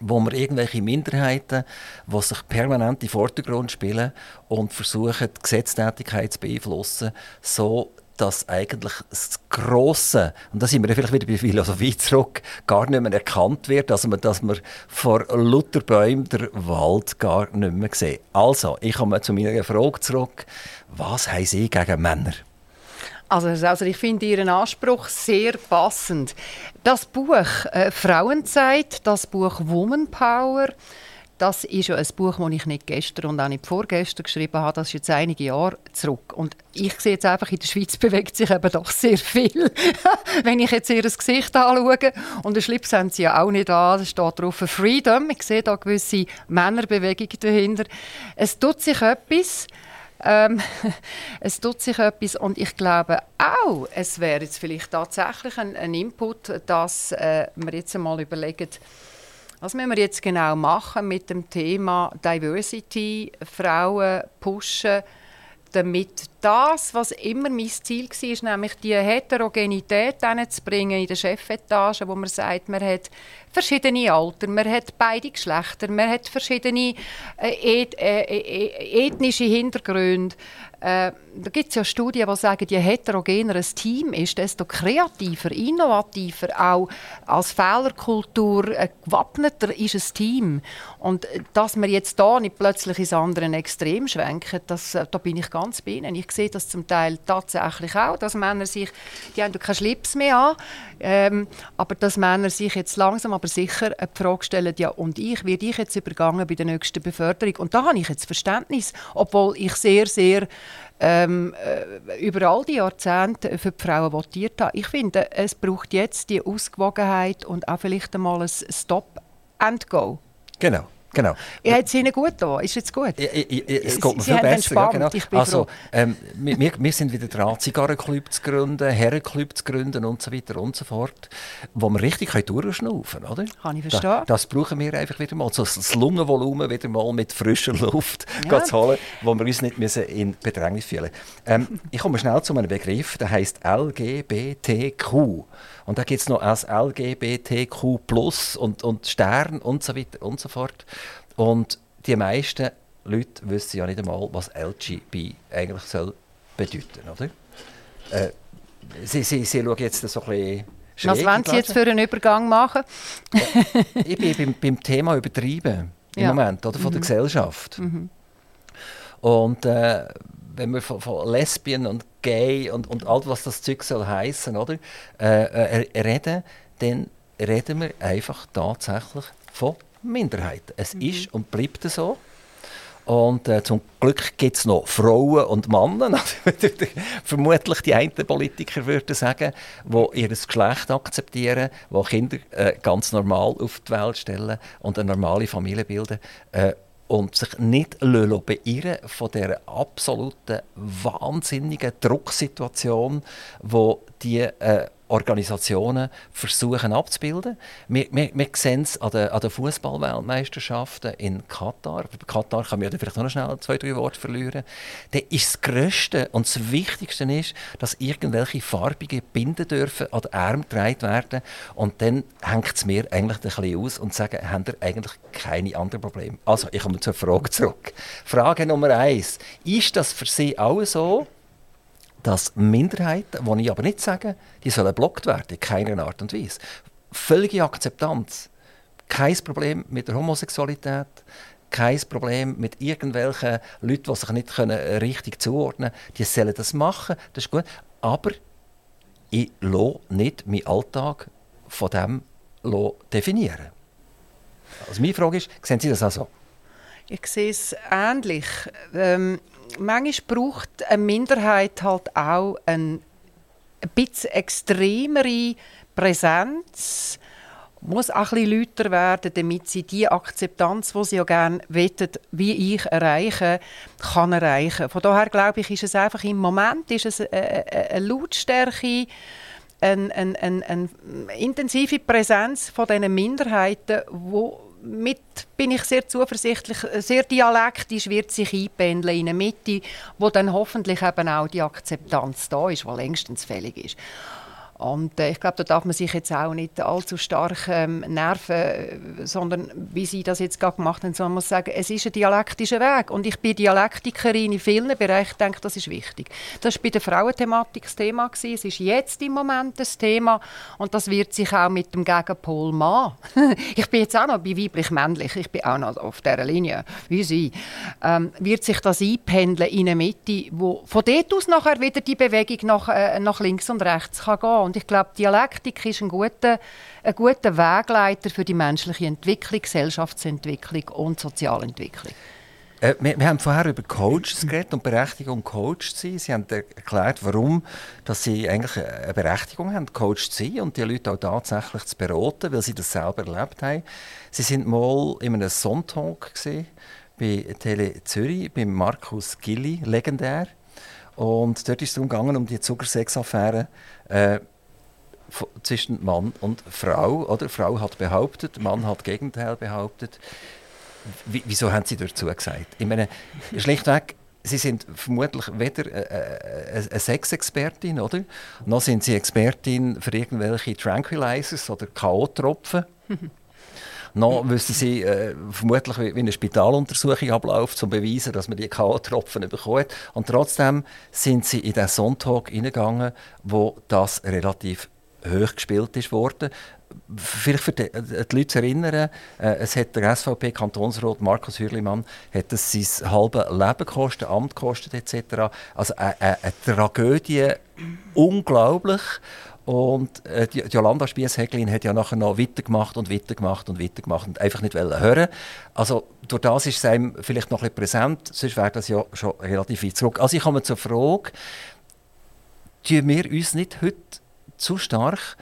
wo wir irgendwelche Minderheiten, die sich permanent in den Vordergrund spielen und versuchen, die Gesetztätigkeit zu beeinflussen, so dass eigentlich das Grosse, und da sind wir vielleicht wieder bei Philosophie zurück, gar nicht mehr erkannt wird, also dass man vor lauter Bäumen den Wald gar nicht mehr sieht. Also, ich komme zu meiner Frage zurück. Was haben Sie gegen Männer? Also, also ich finde Ihren Anspruch sehr passend. Das Buch äh, Frauenzeit, das Buch Woman Power, das ist ja ein Buch, das ich nicht gestern und auch nicht vorgestern geschrieben habe. Das ist jetzt einige Jahre zurück. Und ich sehe jetzt einfach, in der Schweiz bewegt sich eben doch sehr viel. Wenn ich jetzt ihr Gesicht anschaue, und den Schlips haben sie ja auch nicht an, da steht drauf Freedom. Ich sehe da gewisse Männerbewegungen dahinter. Es tut sich etwas. Ähm, es tut sich etwas und ich glaube auch, es wäre jetzt vielleicht tatsächlich ein, ein Input, dass äh, wir jetzt einmal überlegen, was müssen wir jetzt genau machen mit dem Thema Diversity, Frauen pushen, damit das, was immer mein Ziel war, nämlich die Heterogenität in der Chefetage, wo man sagt, man hat verschiedene Alter, man hat beide Geschlechter, man hat verschiedene äh, äh, äh, ethnische Hintergründe. Äh, da gibt es ja Studien, die sagen, je heterogener ein Team ist, desto kreativer, innovativer, auch als Fehlerkultur äh, gewappneter ist ein Team. Und äh, dass wir jetzt da nicht plötzlich ins andere Extrem schwenken, das, da bin ich ganz bei Ihnen. Ich sehe das zum Teil tatsächlich auch, dass Männer sich, die haben keinen Schlips mehr an, ähm, aber dass Männer sich jetzt langsam aber sicher die Frage stellen, ja und ich, werde ich jetzt übergangen bei der nächsten Beförderung? Und da habe ich jetzt Verständnis, obwohl ich sehr, sehr ähm, äh, über all die Jahrzehnte für die Frauen votiert habe. Ich finde, es braucht jetzt die Ausgewogenheit und auch vielleicht einmal ein Stop and Go. Genau. Genau. Ja, hat es Ihnen gut da? Ist jetzt gut? Ja, ja, es geht mir viel besser. Ja, genau. also, ähm, wir, wir sind wieder dran, Zigarrenclub zu gründen, Herrenclub zu gründen und so weiter und so fort, wo wir richtig durchschnaufen können, oder? Kann ich verstehen. Da, das brauchen wir einfach wieder mal, so das Lungenvolumen wieder mal mit frischer Luft ja. zu holen, wo wir uns nicht müssen in Bedrängnis fühlen ähm, Ich komme schnell zu einem Begriff, der heißt LGBTQ. Und da gibt es noch als LGBTQ und, und Stern und so weiter und so fort. Und die meisten Leute wissen ja nicht einmal, was LGB eigentlich soll bedeuten oder? Äh, sie, sie, sie schauen jetzt so ein bisschen Was wollen Sie jetzt für einen Übergang machen? ich bin beim, beim Thema übertrieben im ja. Moment oder, von mhm. der Gesellschaft. Mhm. Und äh, wenn wir von, von Lesbien und Gay und, und all was das Zeug soll heißen, oder, äh, äh, reden, dann reden wir einfach tatsächlich von Minderheiten. Es mhm. ist und bleibt so. Und äh, zum Glück gibt es noch Frauen und Männer, vermutlich die einen Politiker würden sagen, die ihr Geschlecht akzeptieren, die Kinder äh, ganz normal auf die Welt stellen und eine normale Familie bilden. Äh, und sich nicht beirren von der absoluten wahnsinnigen Drucksituation, wo die äh, Organisationen versuchen abzubilden. Wir, wir, wir sehen es an den, den Fußballweltmeisterschaften in Katar. Bei Katar kann man vielleicht noch schnell zwei, drei Worte verlieren. Da ist das Größte und das Wichtigste ist, dass irgendwelche farbige Binden dürfen an den Arm getragen werden. Und dann hängt es mir eigentlich ein bisschen aus und sagen, haben ihr eigentlich keine anderen Probleme. Also, ich komme zur Frage zurück. Frage Nummer eins. Ist das für Sie auch so? Dass Minderheiten, die ich aber nicht sage, die sollen blockt werden, in keiner Art und Weise. Völlige Akzeptanz. Kein Problem mit der Homosexualität, kein Problem mit irgendwelchen Leuten, die sich nicht können richtig zuordnen können. Die sollen das machen, das ist gut. Aber ich lasse nicht meinen Alltag von dem definieren. Also meine Frage ist, sehen Sie das auch so? Ich sehe es ähnlich. Ähm, manchmal braucht eine Minderheit halt auch ein, ein bisschen extremere Präsenz, muss auch ein bisschen lauter werden, damit sie die Akzeptanz, die sie ja gerne wollen, wie ich erreichen, kann erreichen. Von daher glaube ich, ist es einfach im Moment ist es eine, eine Lautstärke, eine, eine, eine, intensive Präsenz von diesen Minderheiten, wo mit bin ich sehr zuversichtlich, sehr dialektisch wird sich einpendeln in eine Mitte, wo dann hoffentlich eben auch die Akzeptanz da ist, die längstens fällig ist. Und äh, ich glaube, da darf man sich jetzt auch nicht allzu stark ähm, nerven, sondern wie Sie das jetzt gerade gemacht haben, sondern man muss sagen, es ist ein dialektischer Weg. Und ich bin Dialektikerin in vielen Bereichen, ich denke, das ist wichtig. Das war bei der Frauenthematik das Thema. Gewesen. Es ist jetzt im Moment das Thema und das wird sich auch mit dem Gegenpol Mann. ich bin jetzt auch noch bei weiblich-männlich, ich bin auch noch auf dieser Linie, wie Sie. Ähm, wird sich das einpendeln in eine Mitte, wo von dort aus nachher wieder die Bewegung nach, äh, nach links und rechts kann gehen und ich glaube, Dialektik ist ein guter, ein guter Wegleiter für die menschliche Entwicklung, Gesellschaftsentwicklung und Sozialentwicklung. Äh, wir, wir, haben vorher über Coaches geredet und Berechtigung, Coach zu sein. Sie haben erklärt, warum dass Sie eigentlich eine Berechtigung haben, Coach zu sein und die Leute auch tatsächlich zu beraten, weil sie das selber erlebt haben. Sie sind mal in einem Sonntag bei Tele Zürich, bei Markus Gilli, legendär. Und dort ist es darum gegangen, um die Zuckersex-Affäre. Äh, zwischen Mann und Frau. Oder? Frau hat behauptet, Mann hat Gegenteil behauptet. W wieso haben Sie dazu gesagt? Ich meine, schlichtweg, Sie sind vermutlich weder eine Sexexpertin, oder? Noch sind Sie Expertin für irgendwelche Tranquilizers oder K.O.-Tropfen. noch wissen Sie äh, vermutlich, wie, wie eine Spitaluntersuchung abläuft, um zu beweisen, dass man die K.O.-Tropfen bekommt. Und trotzdem sind Sie in den Sonntag hineingegangen, wo das relativ hoch gespielt ist worden. Vielleicht für die, äh, die Leute zu erinnern, äh, es hat der SVP-Kantonsrat Markus Hürlimann hat es sein halbes Leben gekostet, Amt gekostet etc. Also eine, eine, eine Tragödie, unglaublich. Und äh, die, Jolanda Spiess-Häglin hat ja nachher noch weitergemacht und weitergemacht und weitergemacht und einfach nicht hören Also durch das ist es einem vielleicht noch ein bisschen präsent, sonst wäre das ja schon relativ weit zurück. Also ich komme zur Frage, tun wir uns nicht heute zu stark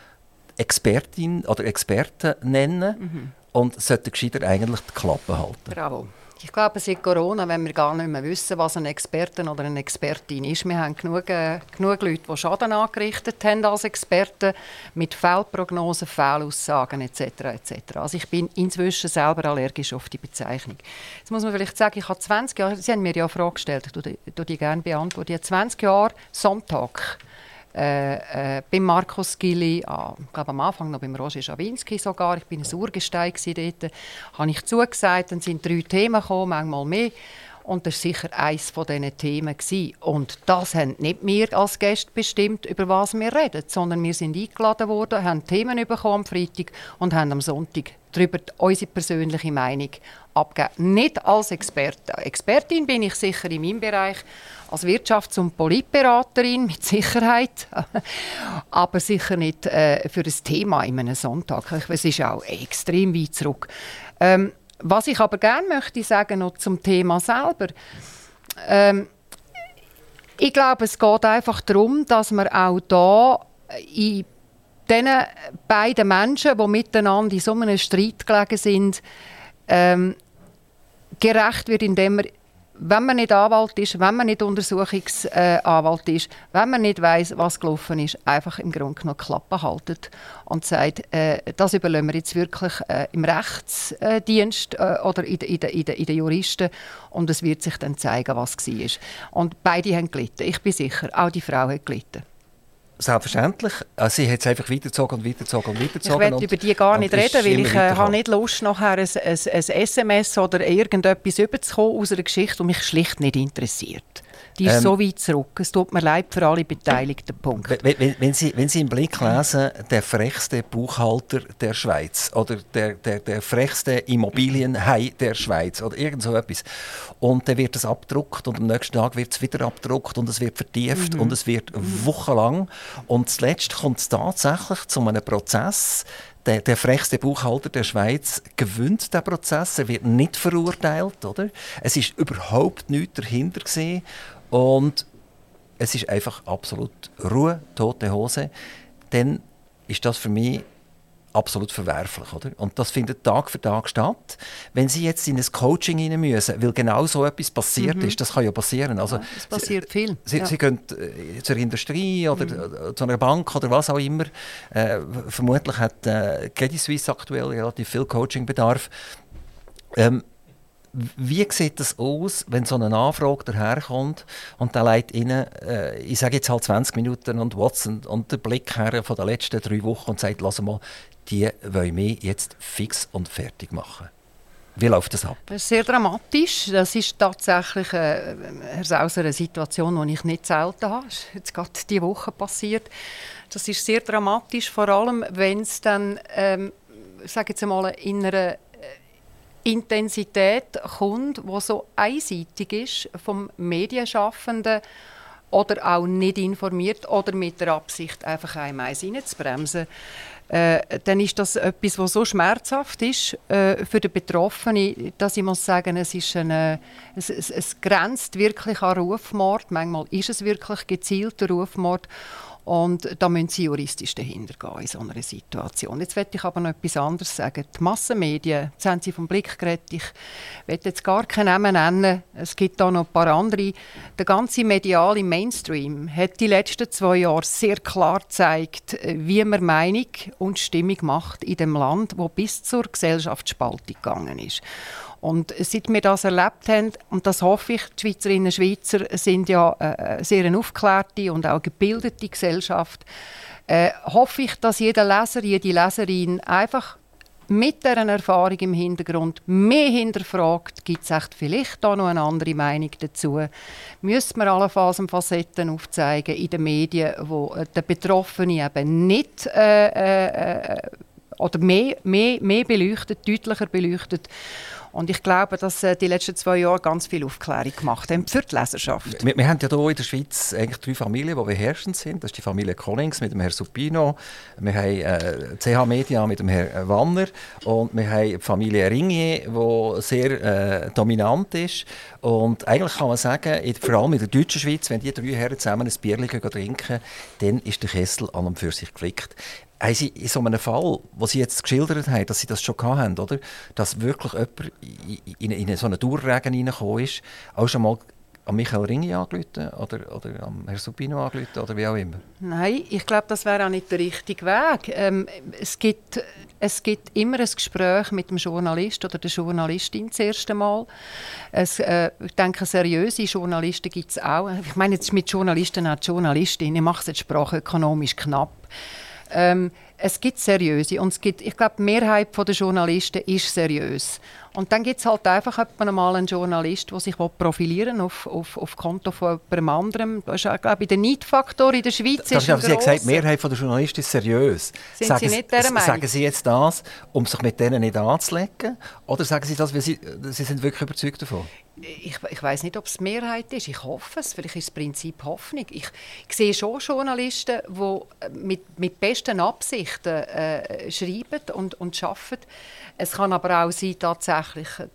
Expertin oder Experten nennen mhm. und sollten gescheiter eigentlich die Klappe halten. Bravo. Ich glaube, seit Corona, wenn wir gar nicht mehr wissen, was ein Experten oder eine Expertin ist. Wir haben genug, äh, genug Leute, die Schaden angerichtet haben als Experten, mit Fehlprognosen, Fehlaussagen etc. etc. Also ich bin inzwischen selber allergisch auf die Bezeichnung. Jetzt muss man vielleicht sagen, ich habe 20 Jahre, Sie haben mir ja eine Frage gestellt, ich die, die gerne beantworten. Ich habe 20 Jahre Sonntag äh, äh, beim Markus Gilli, ah, glaube am Anfang noch beim Roger Schawinski sogar, ich bin ein Urgestein dort, habe ich zugesagt, dann sind drei Themen gekommen, manchmal mehr. Und das war sicher eines von diesen Themen. Und das haben nicht wir als Gäste bestimmt, über was wir reden, sondern wir sind eingeladen worden, haben Themen bekommen am Freitag und haben am Sonntag darüber unsere persönliche Meinung abgegeben. Nicht als Experte. Expertin bin ich sicher in meinem Bereich, als Wirtschafts- und Politberaterin mit Sicherheit, aber sicher nicht äh, für das Thema in einem Sonntag. Es ist auch extrem weit zurück. Ähm, was ich aber gerne möchte sagen noch zum Thema selber. Ähm, ich glaube, es geht einfach darum, dass man auch da in diesen beiden Menschen, die miteinander in so einem Streit gelegen sind, ähm, gerecht wird, indem man wenn man nicht Anwalt ist, wenn man nicht Untersuchungsanwalt ist, wenn man nicht weiß, was gelaufen ist, einfach im Grunde genommen Klappe haltet und sagt, äh, das überlassen wir jetzt wirklich äh, im Rechtsdienst äh, oder in, in, in, in den Juristen und es wird sich dann zeigen, was war. Und beide haben gelitten. Ich bin sicher, auch die Frau hat gelitten. Selbstverständlich. Also sie hat es einfach weitergezogen und weitergezogen und weitergezogen. Ich will über die gar nicht reden, weil ich äh, habe nicht Lust, nachher ein, ein, ein SMS oder irgendetwas überzukommen aus einer Geschichte, die mich schlicht nicht interessiert. Die ist ähm, so weit zurück. Es tut mir leid für alle Beteiligten. Punkt. Wenn, wenn, Sie, wenn Sie im Blick lesen, der frechste Buchhalter der Schweiz oder der, der, der frechste Immobilienhai der Schweiz oder irgend so etwas. Und dann wird es abgedruckt und am nächsten Tag wird es wieder abgedruckt und es wird vertieft mhm. und es wird wochenlang. Und zuletzt kommt es tatsächlich zu einem Prozess, der, der frechste Buchhalter der Schweiz gewinnt den Prozess. Er wird nicht verurteilt, oder? Es ist überhaupt nichts dahinter gewesen. Und es ist einfach absolut Ruhe, tote Hose. Dann ist das für mich absolut verwerflich. Oder? Und das findet Tag für Tag statt. Wenn Sie jetzt in ein Coaching rein müssen, weil genau so etwas passiert mhm. ist, das kann ja passieren. Also, ja, es passiert Sie, viel. Sie, ja. Sie gehen äh, zur Industrie oder mhm. Zu einer Bank oder was auch immer. Äh, vermutlich hat äh, Credit Suisse aktuell relativ viel Coachingbedarf. Ähm, Wie sieht das aus, wenn so eine Anfrage daherkommt und der leitet Ihnen, äh, ich sage jetzt halt 20 Minuten und Watson und den Blick her von den letzten drei Wochen und sagt, lass mal, die wollen wir jetzt fix und fertig machen. Wie läuft das ab? Sehr dramatisch. Das ist tatsächlich äh, Herr Sauser, eine Situation, die ich nicht selten habe. Das ist jetzt gerade diese Woche passiert. Das ist sehr dramatisch, vor allem wenn es dann, ähm, sage jetzt einmal, in einer Intensität kommt, die so einseitig ist vom Medienschaffenden oder auch nicht informiert oder mit der Absicht, einfach einmal reinzubremsen äh, dann ist das etwas, was so schmerzhaft ist äh, für den Betroffenen, dass ich muss sagen, es, ist eine, es, es, es grenzt wirklich an Rufmord. Manchmal ist es wirklich gezielter Rufmord. Und da müssen sie juristisch dahinter gehen in so einer Situation. Jetzt möchte ich aber noch etwas anderes sagen. Die Massenmedien, jetzt haben Sie vom Blick geredet, ich will jetzt gar keinen Namen nennen, es gibt da noch ein paar andere. Der ganze mediale Mainstream hat die letzten zwei Jahre sehr klar gezeigt, wie man Meinung und Stimmung macht in dem Land, wo bis zur Gesellschaftsspaltung gegangen ist. Und seit wir das erlebt haben, und das hoffe ich, die Schweizerinnen und Schweizer sind ja äh, sehr eine aufgeklärte und auch gebildete Gesellschaft, äh, hoffe ich, dass jeder Leser, jede Leserin einfach mit dieser Erfahrung im Hintergrund mehr hinterfragt, gibt es vielleicht da noch eine andere Meinung dazu? Müssen wir allenfalls Facetten aufzeigen in den Medien, wo äh, der Betroffene eben nicht äh, äh, äh, oder mehr, mehr, mehr beleuchtet, deutlicher beleuchtet und ich glaube, dass äh, die letzten zwei Jahre ganz viel Aufklärung gemacht haben für die Leserschaft. Wir, wir haben ja hier in der Schweiz eigentlich drei Familien, die beherrschend sind. Das ist die Familie Collins mit dem Herrn Supino, wir haben äh, CH Media mit dem Herrn Wanner und wir haben die Familie Ringier, die sehr äh, dominant ist. Und eigentlich kann man sagen, vor allem in der deutschen Schweiz, wenn die drei Herren zusammen ein Bier trinken, dann ist der Kessel an und für sich geflickt haben Sie in so einem Fall, wo Sie jetzt geschildert haben, dass Sie das schon hatten, oder? dass wirklich jemand in, in, in so einen Durchregen reingekommen ist, auch schon mal an Michael Ringi angerufen oder, oder an Herrn Subino angerufen oder wie auch immer? Nein, ich glaube, das wäre auch nicht der richtige Weg. Ähm, es, gibt, es gibt immer ein Gespräch mit dem Journalist oder der Journalistin das erste Mal. Es, äh, ich denke, seriöse Journalisten gibt es auch. Ich meine jetzt mit Journalisten auch Journalistin. Ich mache es jetzt sprachökonomisch knapp. Ähm, es gibt seriöse und es gibt, ich glaube, die Mehrheit der Journalisten ist seriös. Und dann gibt es halt einfach mal einen Journalist, der sich profilieren auf, auf, auf Konto von jemandem anderem. Das ist, glaube ich, der Neidfaktor in der Schweiz. Das ist aber, Sie haben gesagt, die Mehrheit der Journalisten ist seriös. Sind sagen Sie nicht der Meinung? Sagen Sie jetzt das, um sich mit denen nicht anzulegen? Oder sagen Sie das, weil Sie, Sie sind wirklich überzeugt davon? ich, ich weiß nicht, ob es Mehrheit ist. Ich hoffe es. Vielleicht ist das Prinzip Hoffnung. Ich, ich sehe schon Journalisten, die mit, mit besten Absichten äh, schreiben und, und arbeiten. Es kann aber auch sein, tatsächlich,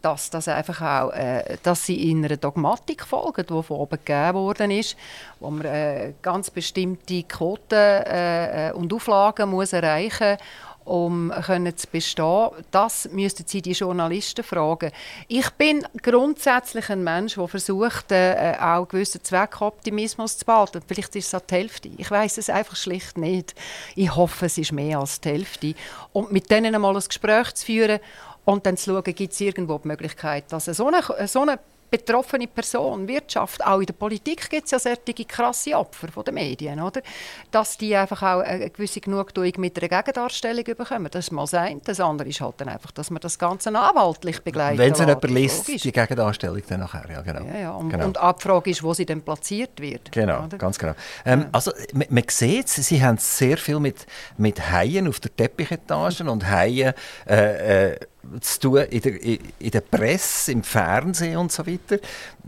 dass, das einfach auch, äh, dass sie in einer Dogmatik folgen, die von oben gegeben worden ist, wo man äh, ganz bestimmte Quoten äh, äh, und Auflagen muss erreichen um können zu bestehen. Das müssten Sie die Journalisten fragen. Ich bin grundsätzlich ein Mensch, der versucht, äh, auch einen gewissen Zweckoptimismus zu behalten. Vielleicht ist es die Hälfte. Ich weiß es einfach schlicht nicht. Ich hoffe, es ist mehr als die Hälfte. Und mit denen einmal ein Gespräch zu führen und dann zu schauen, gibt es irgendwo die Möglichkeit, dass so eine, so eine betroffene Person, Wirtschaft, auch in der Politik gibt es ja solche krasse Opfer von den Medien, oder? Dass die einfach auch eine gewisse Genugtuung mit einer Gegendarstellung bekommen. Das ist mal das eine. Das andere ist halt dann einfach, dass man das Ganze anwaltlich begleitet. Wenn sie jemand liest, die Gegendarstellung dann nachher, ja genau. Ja, ja. Und, genau. und die Abfrage ist, wo sie dann platziert wird. Genau, oder? ganz genau. Ähm, ja. Also man, man sieht, sie haben sehr viel mit, mit Haien auf der Teppichetage und Haien äh, äh, zu tun in der, in der Presse, im Fernsehen und so weiter.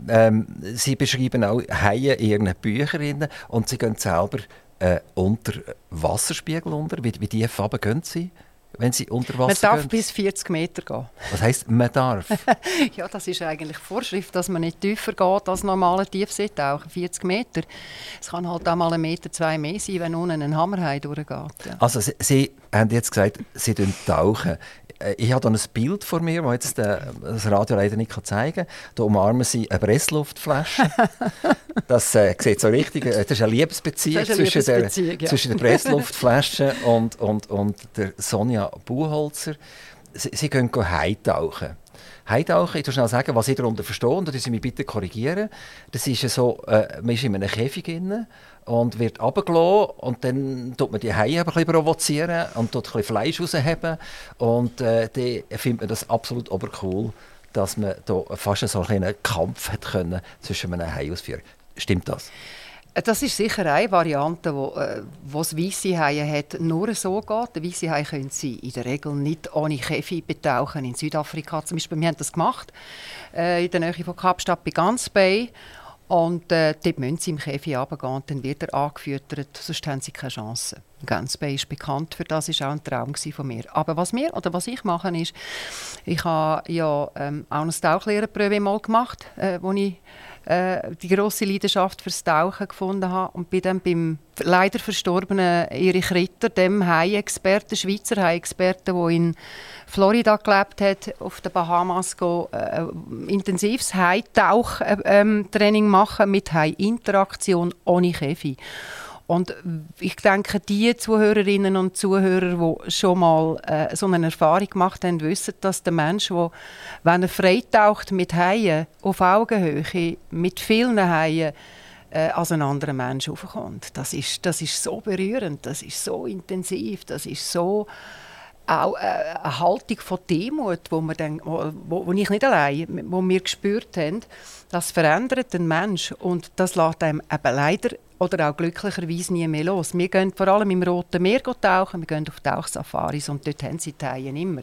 Ähm, sie beschreiben auch Haie in ihren Büchern und sie gehen selber äh, unter Wasserspiegel unter. Wie, wie tief gehen sie? Wenn sie unter Wasser Man darf gehen? bis 40 Meter gehen. Was heisst, man darf? ja, das ist eigentlich Vorschrift, dass man nicht tiefer geht als normale Tiefseetauchen, 40 Meter. Es kann halt auch mal einen Meter, zwei mehr sein, wenn unten ein Hammerhai durchgeht. Ja. Also Sie, Sie haben jetzt gesagt, Sie tauchen. Äh, ich habe hier ein Bild vor mir, das jetzt das Radio leider nicht zeigen kann. Da umarmen sie eine Pressluftflasche. das äh, sieht so richtig, äh, das ist eine Liebesbeziehung, eine zwischen, Liebesbeziehung der, ja. zwischen der Pressluftflasche und, und, und der Sonja Buchholzer. Sie, sie gehen heimtauchen. Heidauchen, ich schnell sagen, was ich darunter verstehe, und das Sie mich bitte korrigieren. Das ist so, äh, man ist in einem Käfig drin und wird runtergelassen und dann tut man die Haie ein bisschen provozieren und tut ein bisschen Fleisch rausheben und äh, dann findet man das absolut obercool, dass man da fast so einen Kampf hat können zwischen einem Hai ausführen. Stimmt das? Das ist sicher eine Variante, wo, äh, wo das weisse Haie hat, nur so geht. Der weisse Hai können sie in der Regel nicht ohne Käfig betauchen. In Südafrika zum Beispiel, wir haben das gemacht, äh, in der Nähe von Kapstadt bei Guns Bay. Und äh, dort müssen sie im Käfig runtergehen und dann wird er angefüttert, sonst haben sie keine Chance. Ganz Bay ist bekannt für das, war auch ein Traum von mir. Aber was wir, oder was ich mache, ist, ich habe ja ähm, auch ein Tauchlehrerprüfe mal gemacht, äh, wo ich äh, die große Leidenschaft fürs Tauchen gefunden habe und bin dann beim leider verstorbenen Erich Ritter, dem Hai-Experten, Schweizer Hai-Experten, der in Florida gelebt hat, auf den Bahamas go, äh, intensives Hai-Tauch-Training äh, ähm, machen mit Hai-Interaktion ohne Käfig. Und ich denke, die Zuhörerinnen und Zuhörer, die schon mal äh, so eine Erfahrung gemacht haben, wissen, dass der Mensch, wo, wenn er freitaucht mit Haien auf Augenhöhe, mit vielen Haien, äh, als ein anderer Mensch aufkommt. Das ist, das ist so berührend, das ist so intensiv, das ist so auch äh, eine Haltung von Demut, wo, wir dann, wo, wo ich nicht allein, wo wir gespürt haben, das verändert den Mensch und das lässt einem eben leider oder auch glücklicherweise nie mehr los. Wir gehen vor allem im Roten Meer tauchen, wir gehen auf Tauchsafaris und dort haben sie Haie immer.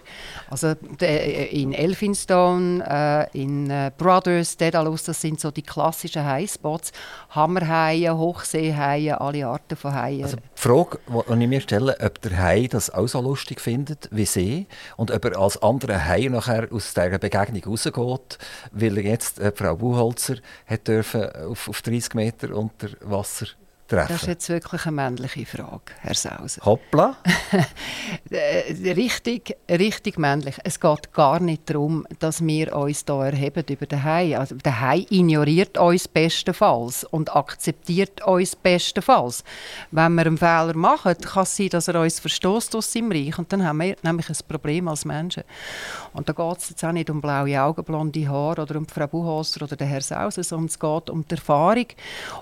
Also äh, in Elphinstone, äh, in äh, Brothers, Daedalus, das sind so die klassischen Highspots. Hammerhaie, Hochseehaie, alle Arten von Haien. Also die Frage, die ich mir stelle, ob der Hai das auch so lustig findet wie sie und ob er als anderer Hai nachher aus dieser Begegnung rausgeht, weil er jetzt äh, Frau Buchholzer hat dürfen auf, auf 30 Meter unter Wasser treffen? Das ist jetzt wirklich eine männliche Frage, Herr Sauser. Hoppla. Äh, richtig, richtig männlich. Es geht gar nicht darum, dass wir uns hier erheben über den Hai. Also, der Hai ignoriert uns bestenfalls und akzeptiert uns bestenfalls. Wenn wir einen Fehler machen, kann es sein, dass er uns verstoßt aus seinem Reich und dann haben wir nämlich ein Problem als Menschen. Und da geht es jetzt auch nicht um blaue Augen, blonde Haare oder um Frau Buchholzer oder den Herrn Sauser, sondern es geht um die Erfahrung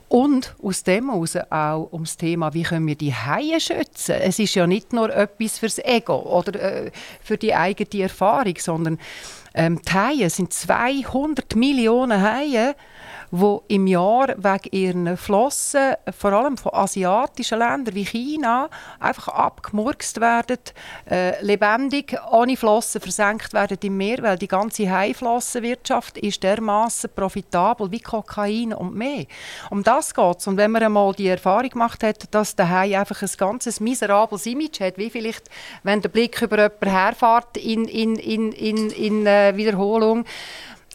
und aus dem heraus auch um das Thema, wie können wir die Haie schützen. Es ist ja nicht nur etwas fürs Ego oder äh, für die eigene Erfahrung, sondern ähm, die Haie sind 200 Millionen Haie die im Jahr wegen ihren Flossen, vor allem von asiatischen Ländern wie China, einfach abgemurkst werden, äh, lebendig, ohne Flossen versenkt werden im Meer, weil die ganze Haiflossenwirtschaft ist dermaßen profitabel wie Kokain und mehr. Um das geht. Und wenn man einmal die Erfahrung gemacht hat, dass der Hai einfach ein ganzes miserables Image hat, wie vielleicht, wenn der Blick über jemanden herfährt in, in, in, in, in äh, Wiederholung,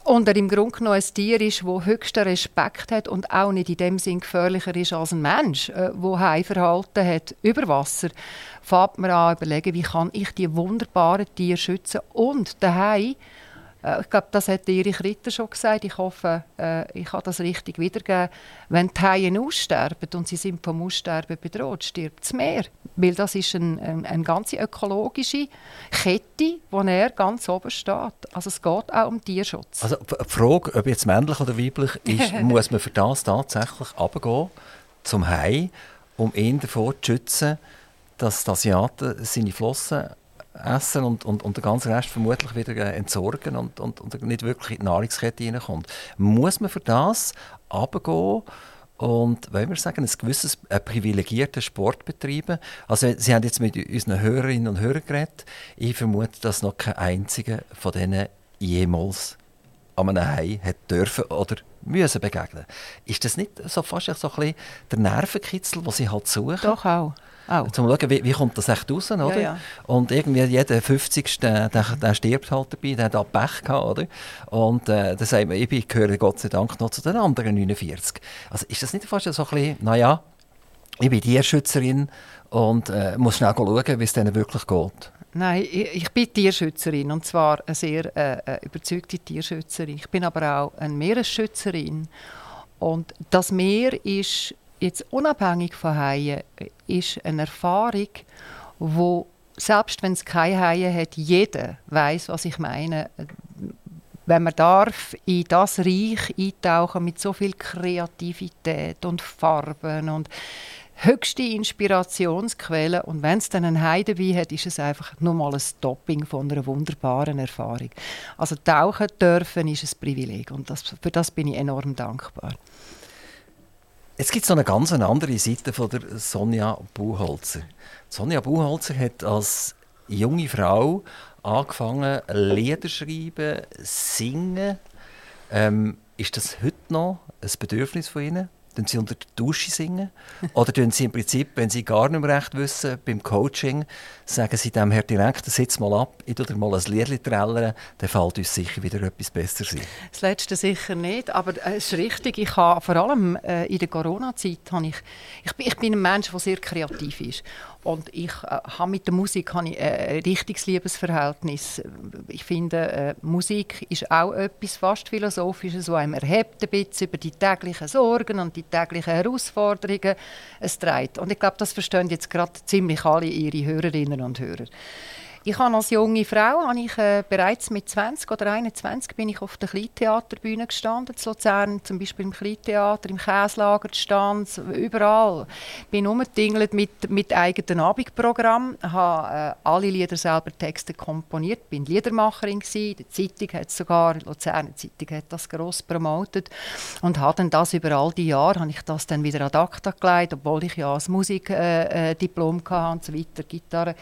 und er im Grunde genommen ein Tier ist, das höchsten Respekt hat und auch nicht in dem Sinn gefährlicher ist als ein Mensch, äh, der Haiverhalten hat über Wasser, fängt man an überlegen, wie kann ich die wunderbaren Tiere schützen? Und Hai äh, ich glaube, das hat Erich Ritter schon gesagt. Ich hoffe, äh, ich kann das richtig wiedergeben. Wenn die Haie aussterben und sie sind vom Aussterben bedroht, stirbt das Meer. Weil das ist eine ein, ein ganze ökologische Kette, wo er ganz oben steht. Also es geht auch um Tierschutz. Also die Frage, ob jetzt männlich oder weiblich ist, muss man für das tatsächlich runtergehen zum Hai, um ihn davor zu schützen, dass die Asiaten seine Flossen essen und, und, und den ganzen Rest vermutlich wieder äh, entsorgen und, und, und nicht wirklich in die Nahrungskette reinkommt. Muss man für das runtergehen und, wollen wir sagen, ein gewisses ein privilegierter Sport betreiben? Also Sie haben jetzt mit unseren Hörerinnen und Hörern geredet. Ich vermute, dass noch kein einziger von denen jemals an einem Hai hat dürfen oder müssen begegnen. Ist das nicht so fast so ein bisschen der Nervenkitzel, den Sie halt suchen? Doch auch. Auch. Zum schauen, wie, wie kommt das echt raus, oder? Ja, ja. Und irgendwie jeder 50. Der, der, stirbt halt dabei, der hat Pech gehabt, oder? Und äh, dann sagt man, ich gehöre Gott sei Dank noch zu den anderen 49. Also ist das nicht fast so ein bisschen, naja, ich bin Tierschützerin und äh, muss schnell schauen, wie es denen wirklich geht? Nein, ich, ich bin Tierschützerin und zwar eine sehr äh, überzeugte Tierschützerin. Ich bin aber auch eine Meeresschützerin. Und das Meer ist jetzt unabhängig von Haien, ist eine Erfahrung, wo selbst wenn es keine Haie hat, jeder weiß, was ich meine, wenn man darf in das Reich eintauchen mit so viel Kreativität und Farben und höchste Inspirationsquelle und wenn es dann einen Heidewein hat, ist es einfach nur mal ein Topping von einer wunderbaren Erfahrung. Also tauchen dürfen ist ein Privileg und das, für das bin ich enorm dankbar. Jetzt gibt es noch eine ganz andere Seite von der Sonja Buchholzer. Sonja Buchholzer hat als junge Frau angefangen, Lieder schreiben, singen. Ähm, ist das heute noch ein Bedürfnis von Ihnen? Tun Sie unter der Dusche singen? Oder tun Sie im Prinzip, wenn Sie gar nicht mehr recht wissen, beim Coaching, sagen Sie dem Herr Direktor, sitz mal ab, ich tue dir mal ein Lied trällern, dann fällt uns sicher wieder etwas besser sein. Das Letzte sicher nicht, aber äh, es ist richtig, ich habe vor allem äh, in der Corona-Zeit, ich, ich, ich bin ein Mensch, der sehr kreativ ist und ich äh, habe mit der Musik habe ich, ein richtiges Liebesverhältnis. Ich finde, Musik ist auch etwas fast Philosophisches, das einem erhebt ein bisschen über die täglichen Sorgen und die täglichen Herausforderungen es trägt. Und ich glaube, das verstehen jetzt gerade ziemlich alle Ihre Hörerinnen und Hörer. Ich habe als junge Frau, habe ich, äh, bereits mit 20 oder 21 bin ich auf der Kleintheaterbühne gestanden, in Luzern, zum Beispiel im Kleintheater, im Käslager stand, überall. Bin umgetingelt mit, mit eigenen Abendprogramm, habe äh, alle Lieder selber Texte komponiert, bin Liedermacherin gewesen, die Zeitung hat sogar, die Luzerner Zeitung hat das gross promotet. Und habe dann das über all die Jahre, habe ich das dann wieder ad acta gelegt, obwohl ich ja ein Musikdiplom äh, hatte und so weiter, Gitarre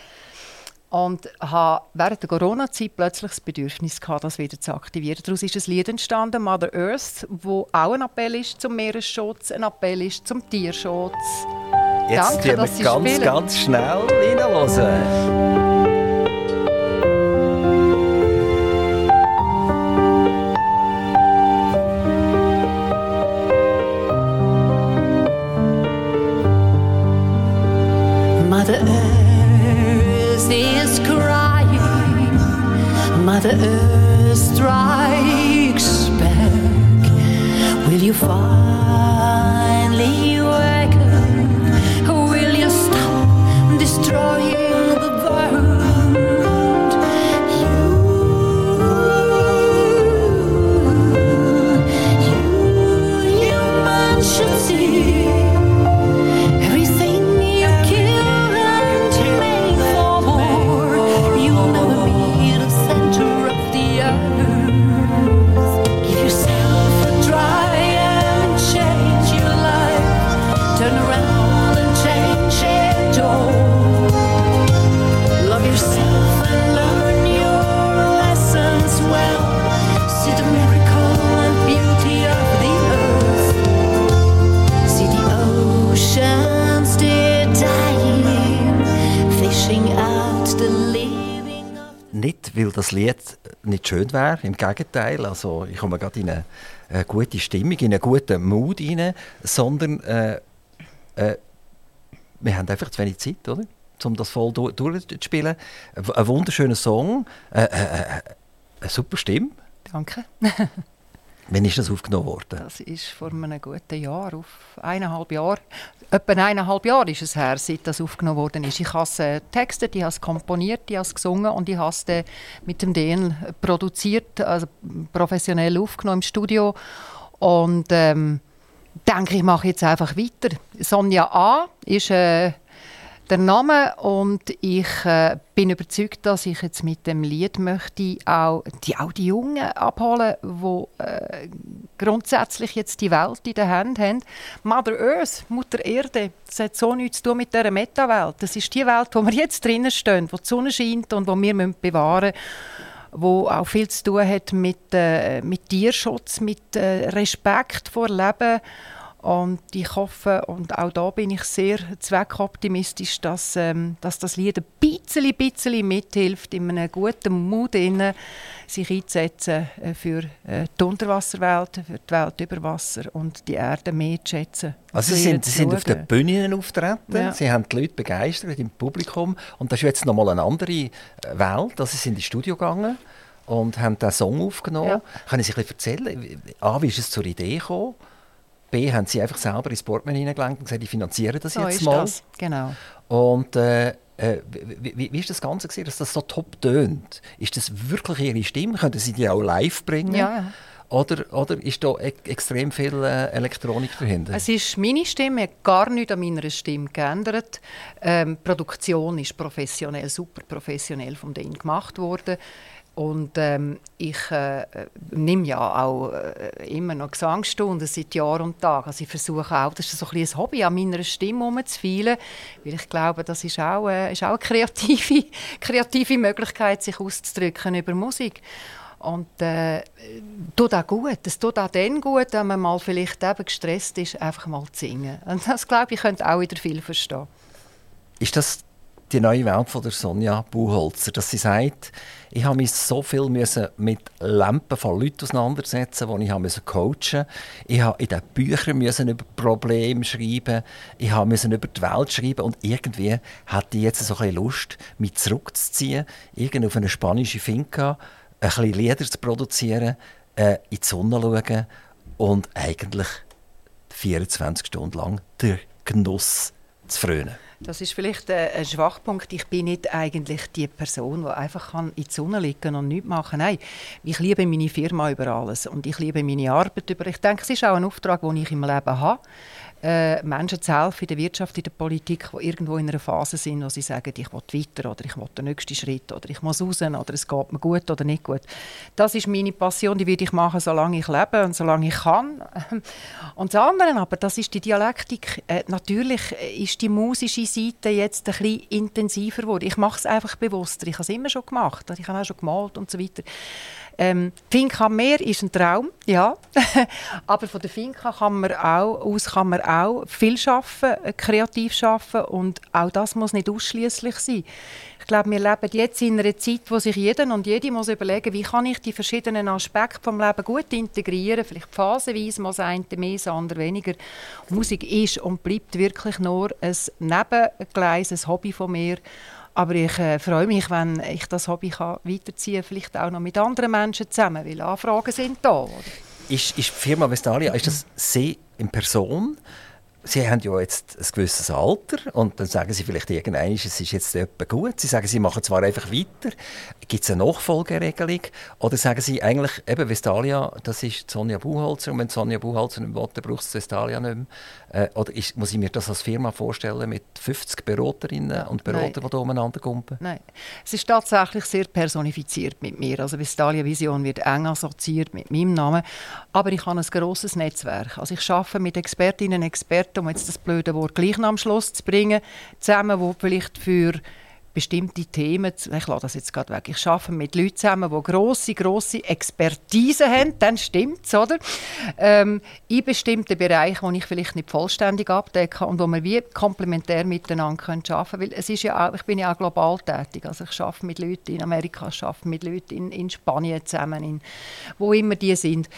und habe während der Corona-Zeit plötzlich das Bedürfnis gehabt, das wieder zu aktivieren. Daraus ist ein Lied entstanden, Mother Earth, wo auch ein Appell ist zum Meeresschutz, ein Appell ist zum Tierschutz. Jetzt Danke, dass wir ganz, spielen. ganz schnell reinhören. Mother Earth strikes back. Will you finally wake up? Will you stop destroying nicht schön wäre. Im Gegenteil, also ich komme gerade in eine, eine, gute Stimmung, in einen guten Mood rein, sondern äh, äh, wir haben einfach zu wenig Zeit, oder? um das voll du durchzuspielen. Ein wunderschöner Song, äh, äh, äh, eine super Stimme. Danke. Wann ist das aufgenommen worden? Das ist vor einem guten Jahr, auf eineinhalb Jahre. Etwa eineinhalb Jahre ist es her, seit das aufgenommen worden ist. Ich habe es äh, textet, ich habe es komponiert, ich habe es gesungen und ich habe es mit dem DN produziert, also professionell aufgenommen im Studio. Und ähm, denke, ich mache jetzt einfach weiter. Sonja A. ist äh, der Name und ich äh, bin überzeugt, dass ich jetzt mit dem Lied möchte auch die, auch die Jungen abholen, die äh, grundsätzlich jetzt die Welt in der Hand haben. Mother Earth, Mutter Erde, das hat so nichts zu tun mit dieser Meta-Welt. Das ist die Welt, wo wir jetzt drinnen stehen, wo die Sonne scheint und wo wir bewahren müssen wo auch viel zu tun hat mit, äh, mit Tierschutz, mit äh, Respekt vor Leben und ich hoffe, und auch da bin ich sehr zweckoptimistisch, dass, ähm, dass das Lied ein bisschen, bisschen mithilft, in einem guten Mut innen, sich einzusetzen äh, für äh, die Unterwasserwelt, für die Welt über Wasser und die Erde mehr zu schätzen. Also Sie sind, Sie sind auf den Bühnen auftreten, ja. Sie haben die Leute begeistert im Publikum und das ist jetzt nochmal eine andere äh, Welt. Also Sie sind ins Studio gegangen und haben diesen Song aufgenommen. Ja. Können Sie ein bisschen erzählen, A, wie ist es zur Idee gekommen? B haben sie einfach selber ins Portemonnaie hineingelenkt und gesagt, ich finanziere das so jetzt mal. Das. Genau. Und äh, Äh, wie, wie, wie ist das Ganze gewesen, dass das so top tönt? Ist das wirklich Ihre Stimme? Können Sie die auch live bringen? Ja, ja. Oder, oder ist da e extrem viel äh, Elektronik dahinter? Es ist meine Stimme, hat gar nichts an meiner Stimme geändert. Ähm, die Produktion ist professionell, super professionell von denen gemacht worden. Und ähm, ich äh, nehme ja auch äh, immer noch Gesangsstunden seit Jahr und Tag. Also ich versuche auch, das ist so ein, ein Hobby, an meiner Stimme herumzufielen, weil ich glaube, das ist auch, äh, ist auch eine kreative, kreative Möglichkeit, sich auszudrücken über Musik. Und äh, tut auch gut. Es tut auch dann gut, wenn man mal vielleicht eben gestresst ist, einfach mal zu singen. Und das glaube ich, könnt auch wieder viel verstehen. Ist das die neue Welt von der Sonja Buchholzer, dass sie sagt, ich habe mich so viel mit Lampen von Leuten auseinandersetzen, die ich coachen. Ich habe in den Büchern müssen über Probleme schreiben, ich habe müssen über die Welt schreiben und irgendwie hatte ich jetzt so ein Lust, mich zurückzuziehen, irgend auf eine spanische Finca, ein bisschen Lieder zu produzieren, äh, in die Sonne schauen und eigentlich 24 Stunden lang den Genuss zu frönen. Das ist vielleicht äh, ein Schwachpunkt. Ich bin nicht eigentlich die Person, die einfach kann in die Sonne liegen und nichts machen Nein, ich liebe meine Firma über alles und ich liebe meine Arbeit über. Ich denke, es ist auch ein Auftrag, den ich im Leben habe. Äh, Menschen zu helfen in der Wirtschaft, in der Politik, die irgendwo in einer Phase sind, wo sie sagen, ich will weiter oder ich will den nächsten Schritt oder ich muss raus oder es geht mir gut oder nicht gut. Das ist meine Passion, die werde ich machen, solange ich lebe und solange ich kann. Und das andere aber, das ist die Dialektik. Äh, natürlich ist die musische Seite jetzt ein bisschen intensiver geworden. Ich mache es einfach bewusster. Ich habe es immer schon gemacht. Ich habe auch schon gemalt und so weiter. Ähm, Finca am Meer ist ein Traum, ja. Aber von der Finca kann man auch, aus kann man auch viel schaffen, äh, kreativ schaffen und auch das muss nicht ausschließlich sein. Ich glaube, wir leben jetzt in einer Zeit, wo sich jeder und jede muss überlegen, wie kann ich die verschiedenen Aspekte vom Leben gut integrieren, vielleicht phasenweise mal das mehr, das andere weniger. Musik ist und bleibt wirklich nur ein Nebengleis, ein Hobby von mir. Aber ich äh, freue mich, wenn ich das Hobby kann weiterziehen kann, vielleicht auch noch mit anderen Menschen zusammen, weil Anfragen sind da. Oder? Ist, ist die Firma Vestalia, ist das Sie in Person? Sie haben ja jetzt ein gewisses Alter und dann sagen Sie vielleicht irgendwann, es ist jetzt etwa gut. Sie sagen, Sie machen zwar einfach weiter. Gibt es eine Nachfolgeregelung? Oder sagen Sie eigentlich, eben Vestalia, das ist Sonja Buchholzer und wenn Sonja Buchholzer nicht will, dann braucht es Vestalia nicht mehr. Äh, oder ist, muss ich mir das als Firma vorstellen mit 50 Beraterinnen und Beratern, Nein. die da umeinander kumpen? Nein, es ist tatsächlich sehr personifiziert mit mir. Also Vestalia Vision wird eng assoziiert mit meinem Namen. Aber ich habe ein grosses Netzwerk. Also ich arbeite mit Expertinnen und Experten, um jetzt das blöde Wort gleich am Schluss zu bringen, zusammen, wo vielleicht für bestimmte Themen, ich lasse das jetzt gerade weg, ich arbeite mit Leuten zusammen, die grosse, grosse Expertise haben, dann stimmt es, oder? Ähm, in bestimmten Bereichen, die ich vielleicht nicht vollständig abdecke und wo wir wie komplementär miteinander können arbeiten können. Weil es ist ja auch, ich bin ja auch global tätig, also ich arbeite mit Leuten in Amerika, ich arbeite mit Leuten in, in Spanien zusammen, in, wo immer die sind.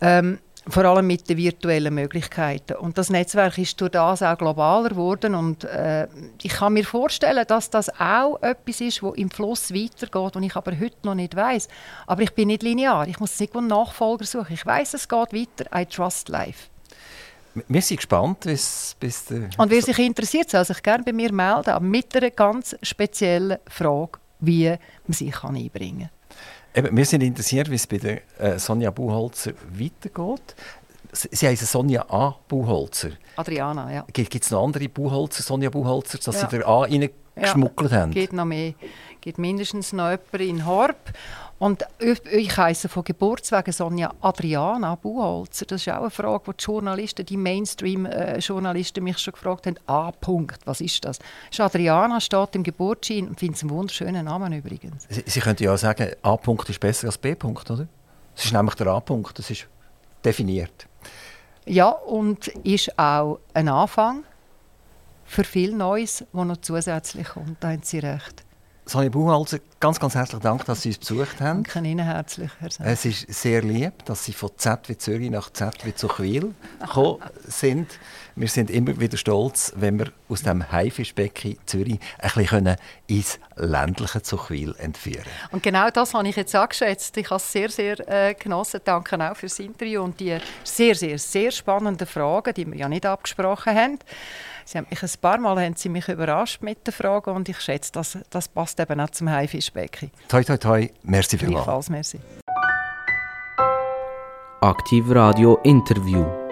Ähm, vor allem mit den virtuellen Möglichkeiten. Und das Netzwerk ist durch das auch globaler geworden und äh, ich kann mir vorstellen, dass das auch etwas ist, wo im Fluss weitergeht und ich aber heute noch nicht weiß. Aber ich bin nicht linear. Ich muss irgendwo einen Nachfolger suchen. Ich weiß, es geht weiter. I trust life. Wir sind gespannt, bis, bis der... Und wer sich interessiert, soll sich gerne bei mir melden, aber mit einer ganz speziellen Frage, wie man sich einbringen kann. Eben, wir sind interessiert, wie es bei der äh, Sonja Buchholzer weitergeht. Sie sie heißen Sonja A. Buchholzer. Adriana, ja. Gibt es noch andere Buchholzer, Sonja Buchholzer, dass Ja. Sie der A reingeschmuggelt haben? Geht noch mehr. Gibt mindestens noch jemanden in Horb. Und ich- heiße von Geburtswegen Sonja Adriana Buchholzer. Das ist auch eine Frage, die die Journalisten, die Mainstream-Journalisten mich schon gefragt haben. A. Punkt, was ist das? Ist Adriana, steht im Geburtsschein und finde es einen wunderschönen Namen übrigens. Sie, Sie könnten ja auch sagen, A-Punkt ist besser als B-Punkt, oder? Es ist nämlich der A-Punkt, das ist definiert. Ja, und ist auch ein Anfang für viel Neues, das noch zusätzlich kommt. Da haben Sie recht. Sonja Buchholzer, ganz, ganz herzlichen Dank, dass Sie uns besucht haben. Danke Ihnen herzlich, Herr Senn. Es ist sehr lieb, dass Sie von Z wie Zürich nach Z wie Zuchwil gekommen sind. Wir sind immer wieder stolz, wenn wir aus dem Haifischbecken Zürich ein bisschen ins ländliche Zuchwil entführen Und genau das habe ich jetzt angeschätzt. Ich habe es sehr, sehr äh, genossen. Danke auch für das Interview und die sehr, sehr, sehr spannenden Fragen, die wir ja nicht abgesprochen haben. Sie haben mich ein paar Mal haben Sie mich überrascht mit der Frage und ich schätze, das, das passt eben auch zum Haifischbecken. Toi, toi, toi. Merci vielmals. Gleichfalls, merci. Aktiv Radio Interview.